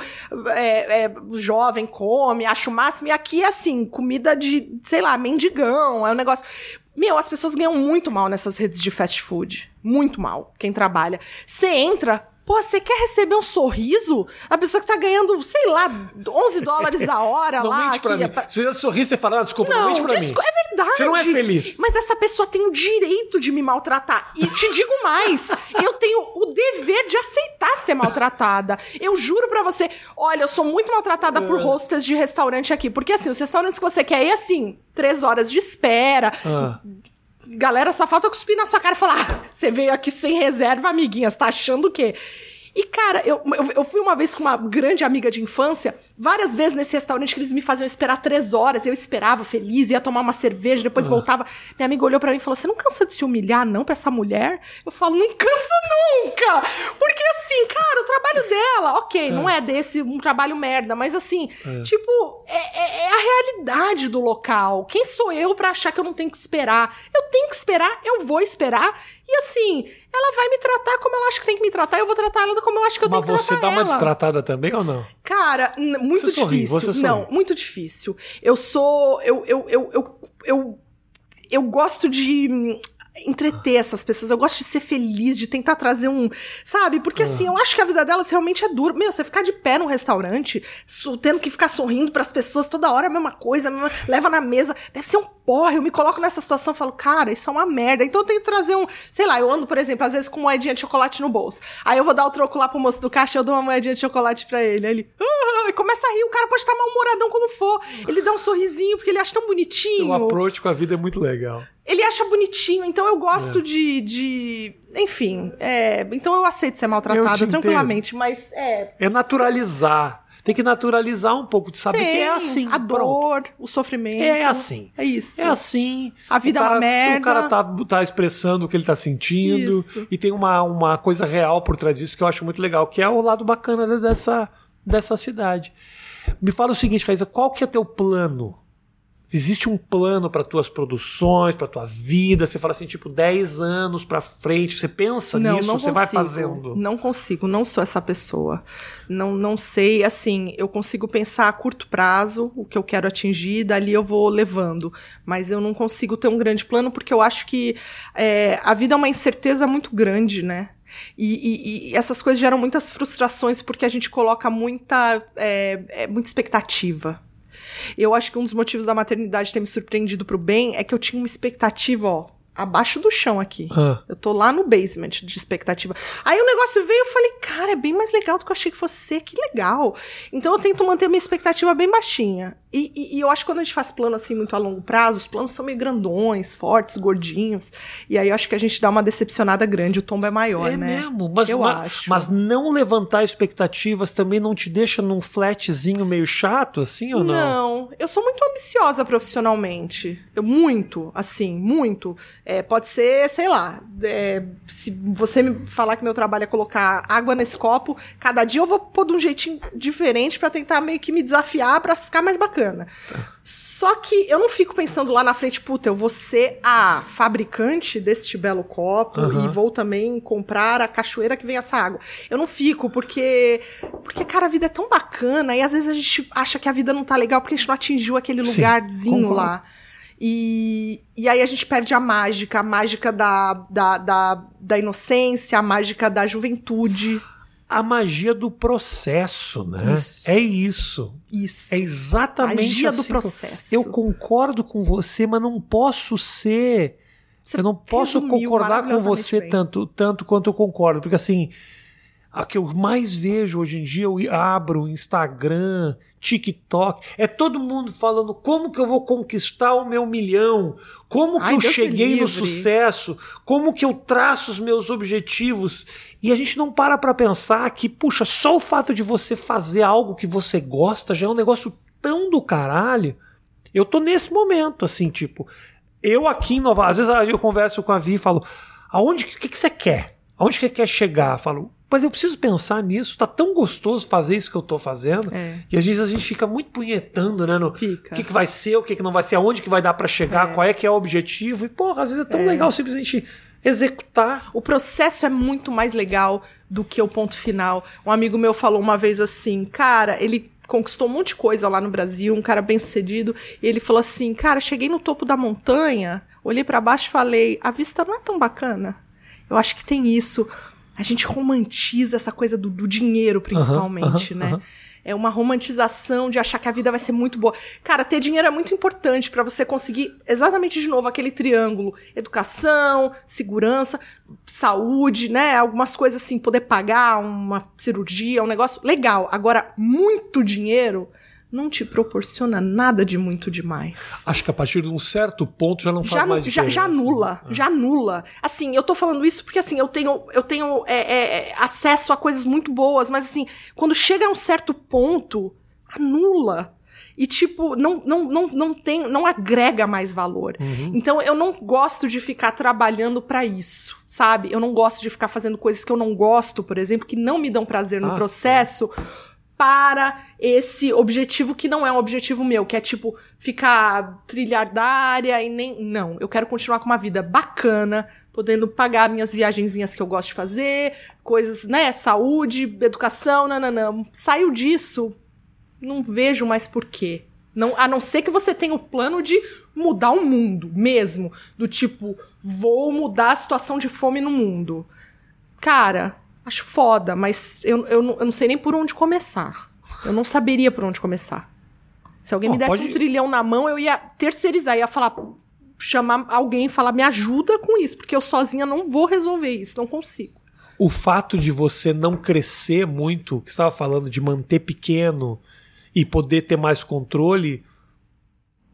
é, é, o jovem come, acha o máximo, e aqui é assim, comida de, sei lá, mendigão, é um negócio. Meu, as pessoas ganham muito mal nessas redes de fast food. Muito mal, quem trabalha. Você entra. Pô, você quer receber um sorriso? A pessoa que tá ganhando, sei lá, 11 dólares a hora Não lá. mente pra aqui, mim. é pra- Se você sorrir, você fala, ah, desculpa, não, não, mente pra mim. desco- é verdade. Você não é feliz. Mas essa pessoa tem o direito de me maltratar. E te digo mais, eu tenho o dever de aceitar ser maltratada. Eu juro pra você, olha, eu sou muito maltratada por É. hostess de restaurante aqui. Porque assim, os restaurantes que você quer ir, assim, três horas de espera. Ah. Galera, só falta cuspir na sua cara e falar: "Ah, você veio aqui sem reserva, amiguinhas, tá achando o quê? E, cara, eu, eu, eu fui uma vez com uma grande amiga de infância, várias vezes nesse restaurante que eles me faziam esperar três horas. Eu esperava feliz, ia tomar uma cerveja, depois voltava. Minha amiga olhou pra mim e falou: Você não cansa de se humilhar, não, pra essa mulher? Eu falo: Não canso nunca! Porque, assim, cara, o trabalho dela, ok, não é desse um trabalho merda, mas assim, tipo, é, é- é a realidade do local. Quem sou eu pra achar que eu não tenho que esperar? Eu tenho que esperar, eu vou esperar. E assim, ela vai me tratar como ela acha que tem que me tratar, eu vou tratar ela como eu acho que eu Mas tenho que você tratar dá uma ela. destratada também ou não? Cara, muito Você sorri, difícil. você sorri. Não, muito difícil. Eu sou. Eu, eu, eu, eu, eu, eu gosto de. Entreter essas pessoas, eu gosto de ser feliz, de tentar trazer um. Sabe? Porque assim, eu acho que a vida delas realmente é dura. Meu, você ficar de pé num restaurante, tendo que ficar sorrindo pras pessoas toda hora, a mesma coisa, a mesma- leva na mesa, deve ser um porre. Eu me coloco nessa situação e falo, cara, isso é uma merda. Então eu tenho que trazer um. Sei lá, eu ando, por exemplo, às vezes com moedinha de chocolate no bolso. Aí eu vou dar o troco lá pro moço do caixa, eu dou uma moedinha de chocolate pra ele. Aí ele. "Ah", e começa a rir, o cara pode estar mal-humoradão como for. Ele dá um sorrisinho, porque ele acha tão bonitinho. Seu approach com a vida é muito legal. Ele acha bonitinho, então eu gosto É. de, de. Enfim, é, então eu aceito ser maltratada tranquilamente, mas é. É naturalizar. Tem que naturalizar um pouco de saber que é assim. A pronto. dor, o sofrimento. É assim. É isso. É assim. A vida o é cara, uma merda. O cara tá, tá expressando o que ele tá sentindo. Isso. E tem uma, uma coisa real por trás disso que eu acho muito legal, que é o lado bacana de- dessa, dessa cidade. Me fala o seguinte, Raíssa, qual que é teu plano? Existe um plano para tuas produções, para tua vida? Você fala assim, tipo, 10 anos para frente, você pensa nisso, você vai fazendo. Não consigo, não sou essa pessoa. Não, não sei, assim, eu consigo pensar a curto prazo, o que eu quero atingir, dali eu vou levando. Mas eu não consigo ter um grande plano, porque eu acho que é, a vida é uma incerteza muito grande, né? E, e- e essas coisas geram muitas frustrações porque a gente coloca muita, é, é, muita expectativa. Eu acho que um dos motivos da maternidade ter me surpreendido pro bem é que eu tinha uma expectativa, ó, abaixo do chão aqui. Ah. Eu tô lá no basement de expectativa. Aí o negócio veio, eu falei, cara, é bem mais legal do que eu achei que fosse ser, que legal. Então eu tento manter a minha expectativa bem baixinha. E, e- e eu acho que quando a gente faz plano assim muito a longo prazo, os planos são meio grandões, fortes, gordinhos. E aí eu acho que a gente dá uma decepcionada grande, o tombo é maior, é né? mesmo, mas, Eu mas, acho. mas não levantar expectativas também não te deixa num flatzinho meio chato, assim ou não? Não, eu sou muito ambiciosa profissionalmente. Eu, muito, assim, muito. É, pode ser, sei lá, é, se você me falar que meu trabalho é colocar água nesse copo, cada dia eu vou pôr de um jeitinho diferente pra tentar meio que me desafiar pra ficar mais bacana. Só que eu não fico pensando lá na frente, puta, eu vou ser a fabricante deste belo copo Aham. e vou também comprar a cachoeira que vem essa água. Eu não fico, porque, porque, cara, a vida é tão bacana e às vezes a gente acha que a vida não tá legal porque a gente não atingiu aquele Sim, lugarzinho concordo. lá. E, e aí a gente perde a mágica, a mágica da, da, da, da inocência, a mágica da juventude. A magia do processo, né? Isso. É isso. Isso. É exatamente magia assim do processo. Eu concordo com você, mas não posso ser. Você eu não posso concordar com você bem. tanto, tanto quanto eu concordo. Porque assim, a que eu mais vejo hoje em dia, eu abro Instagram, TikTok, é todo mundo falando como que eu vou conquistar o meu milhão, como que Ai, eu Deus cheguei no sucesso, como que eu traço os meus objetivos. E a gente não para pra pensar que, puxa, só o fato de você fazer algo que você gosta já é um negócio tão do caralho. Eu tô nesse momento, assim, tipo, eu aqui em Nova às vezes eu converso com a Vi e falo, aonde, o que, que você quer? Aonde que você quer chegar? Eu falo, mas eu preciso pensar nisso, tá tão gostoso fazer isso que eu tô fazendo. É. E às vezes a gente fica muito punhetando, né? No, Fica. o que, que vai ser, o que, que não vai ser, aonde que vai dar pra chegar, qual é que é o objetivo. E, porra, às vezes é tão legal simplesmente executar. O processo é muito mais legal do que o ponto final. Um amigo meu falou uma vez assim, cara, ele conquistou um monte de coisa lá no Brasil, um cara bem sucedido, e ele falou assim, cara, cheguei no topo da montanha, olhei pra baixo e falei, a vista não é tão bacana. Eu acho que tem isso. A gente romantiza essa coisa do, do dinheiro, principalmente, né? É uma romantização de achar que a vida vai ser muito boa. Cara, ter dinheiro é muito importante pra você conseguir exatamente de novo aquele triângulo: educação, segurança, saúde, né? Algumas coisas assim, poder pagar uma cirurgia, um negócio legal. Agora, muito dinheiro não te proporciona nada de muito demais. Acho que a partir de um certo ponto já não faz Já, mais já, diferença. já anula, né? já anula. Assim, eu tô falando isso porque assim, eu tenho, eu tenho é, é, é, acesso a coisas muito boas, mas assim, quando chega a um certo ponto, anula. E, tipo, não, não, não, não tem, não agrega mais valor. Uhum. Então, eu não gosto de ficar trabalhando pra isso, sabe? Eu não gosto de ficar fazendo coisas que eu não gosto, por exemplo, que não me dão prazer no Ah, processo, para esse objetivo que não é um objetivo meu, que é tipo ficar trilhardária e nem. Não, eu quero continuar com uma vida bacana, podendo pagar minhas viagenzinhas que eu gosto de fazer, coisas, né? Saúde, educação, nananã. Saiu disso, não vejo mais porquê. Não, a não ser que você tenha o plano de mudar o mundo mesmo. Do tipo, vou mudar a situação de fome no mundo. Cara, acho foda, mas eu, eu, não- eu não sei nem por onde começar. Eu não saberia por onde começar. Se alguém Bom, me desse pode- um trilhão na mão, eu ia terceirizar, ia falar, chamar alguém e falar, me ajuda com isso, porque eu sozinha não vou resolver isso, não consigo. O fato de você não crescer muito, que você estava falando de manter pequeno e poder ter mais controle,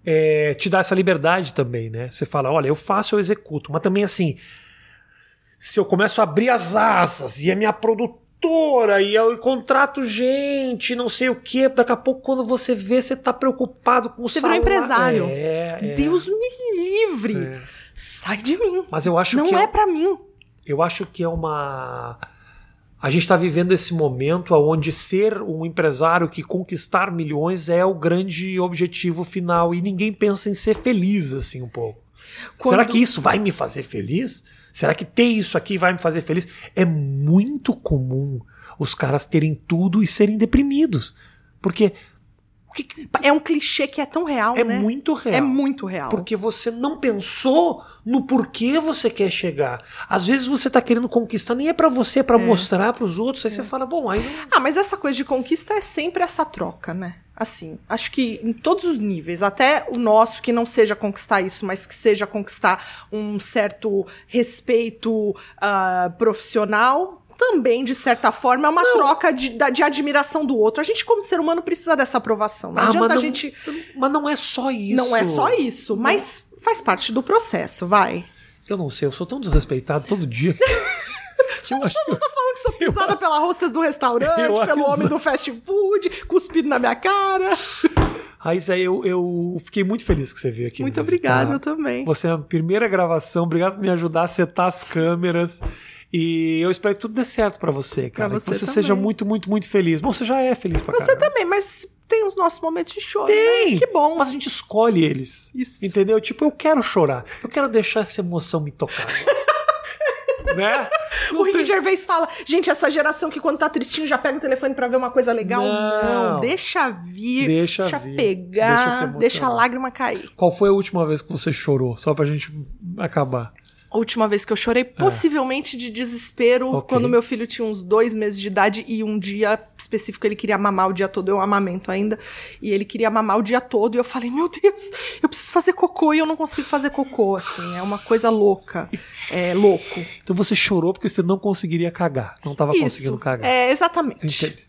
é, te dá essa liberdade também, né? Você fala, olha, eu faço, eu executo, mas também assim, se eu começo a abrir as asas e a minha produtora e eu contrato gente, não sei o quê. Daqui a pouco, quando você vê, você tá preocupado com o Você virou salário. empresário. É, é, Deus me livre. é. Sai de mim. Mas eu acho Não que é pra mim. eu acho que é uma a gente está vivendo esse momento onde ser um empresário que conquistar milhões é o grande objetivo final e ninguém pensa em ser feliz assim um pouco. Quando- Será que isso vai me fazer feliz? Será que ter isso aqui vai me fazer feliz? É muito comum os caras terem tudo e serem deprimidos. Porque É um clichê que é tão real, é né? muito real. É muito real. Porque você não pensou no porquê você quer chegar. Às vezes você tá querendo conquistar, nem é pra você, é pra mostrar pros outros. Aí você fala, bom, aí não... Ah, mas essa coisa de conquista é sempre essa troca, né? Assim, acho que em todos os níveis, até o nosso, que não seja conquistar isso, mas que seja conquistar um certo respeito ah, profissional, também, de certa forma, é uma troca de, de admiração do outro. A gente, como ser humano, precisa dessa aprovação. Não Ah, adianta mas a não- gente. Mas não é só isso. Não é só isso, mas faz parte do processo, vai. Eu não sei, eu sou tão desrespeitado todo dia. eu acho Eu tô falando que sou pisada pela hostess do restaurante, Eu pelo homem do fast food, cuspido na minha cara. Raíssa, eu, eu fiquei muito feliz que você veio aqui. Muito obrigada, eu também. Você é a primeira gravação, obrigado por me ajudar a setar as câmeras. E eu espero que tudo dê certo pra você, cara. Pra que você você também. seja muito, muito, muito feliz. Bom, você já é feliz pra Você caramba. também, mas tem os nossos momentos de choro. Tem! Né? Que bom. Mas a gente escolhe eles. Isso. Entendeu? Tipo, eu quero chorar. Eu quero deixar essa emoção me tocar. né? O Rick Gervais fala, gente, essa geração que quando tá tristinho já pega o telefone pra ver uma coisa legal. Não. Não, deixa vir, Deixa deixa, vir, deixa pegar, emocionar. deixa a lágrima cair. Qual foi a última vez que você chorou? Só pra gente acabar. A última vez que eu chorei, possivelmente de desespero, Ok. quando meu filho tinha uns dois meses de idade e um dia específico ele queria mamar o dia todo, eu amamento ainda, e ele queria mamar o dia todo, e eu falei, meu Deus, eu preciso fazer cocô e eu não consigo fazer cocô, assim, é uma coisa louca, é louco. Então você chorou porque você não conseguiria cagar. Não tava conseguindo cagar. é, exatamente. Entendi.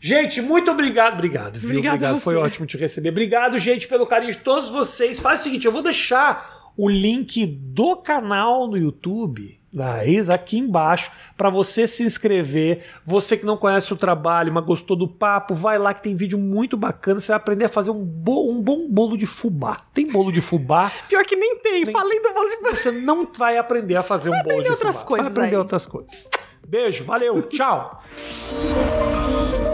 Gente, muito obrigado. Obrigado, viu? Obrigado. você. Foi ótimo te receber. Obrigado, gente, pelo carinho de todos vocês. Faz o seguinte, eu vou deixar o link do canal no YouTube da Raíza aqui embaixo para você se inscrever. Você que não conhece o trabalho, mas gostou do papo, vai lá que tem vídeo muito bacana. Você vai aprender a fazer um, bo- um bom bolo de fubá. Tem bolo de fubá? Pior que nem tem, falei do bolo de Você não vai aprender a fazer um bolo de fubá. coisas Vai aprender aí. outras coisas. Beijo, valeu, tchau.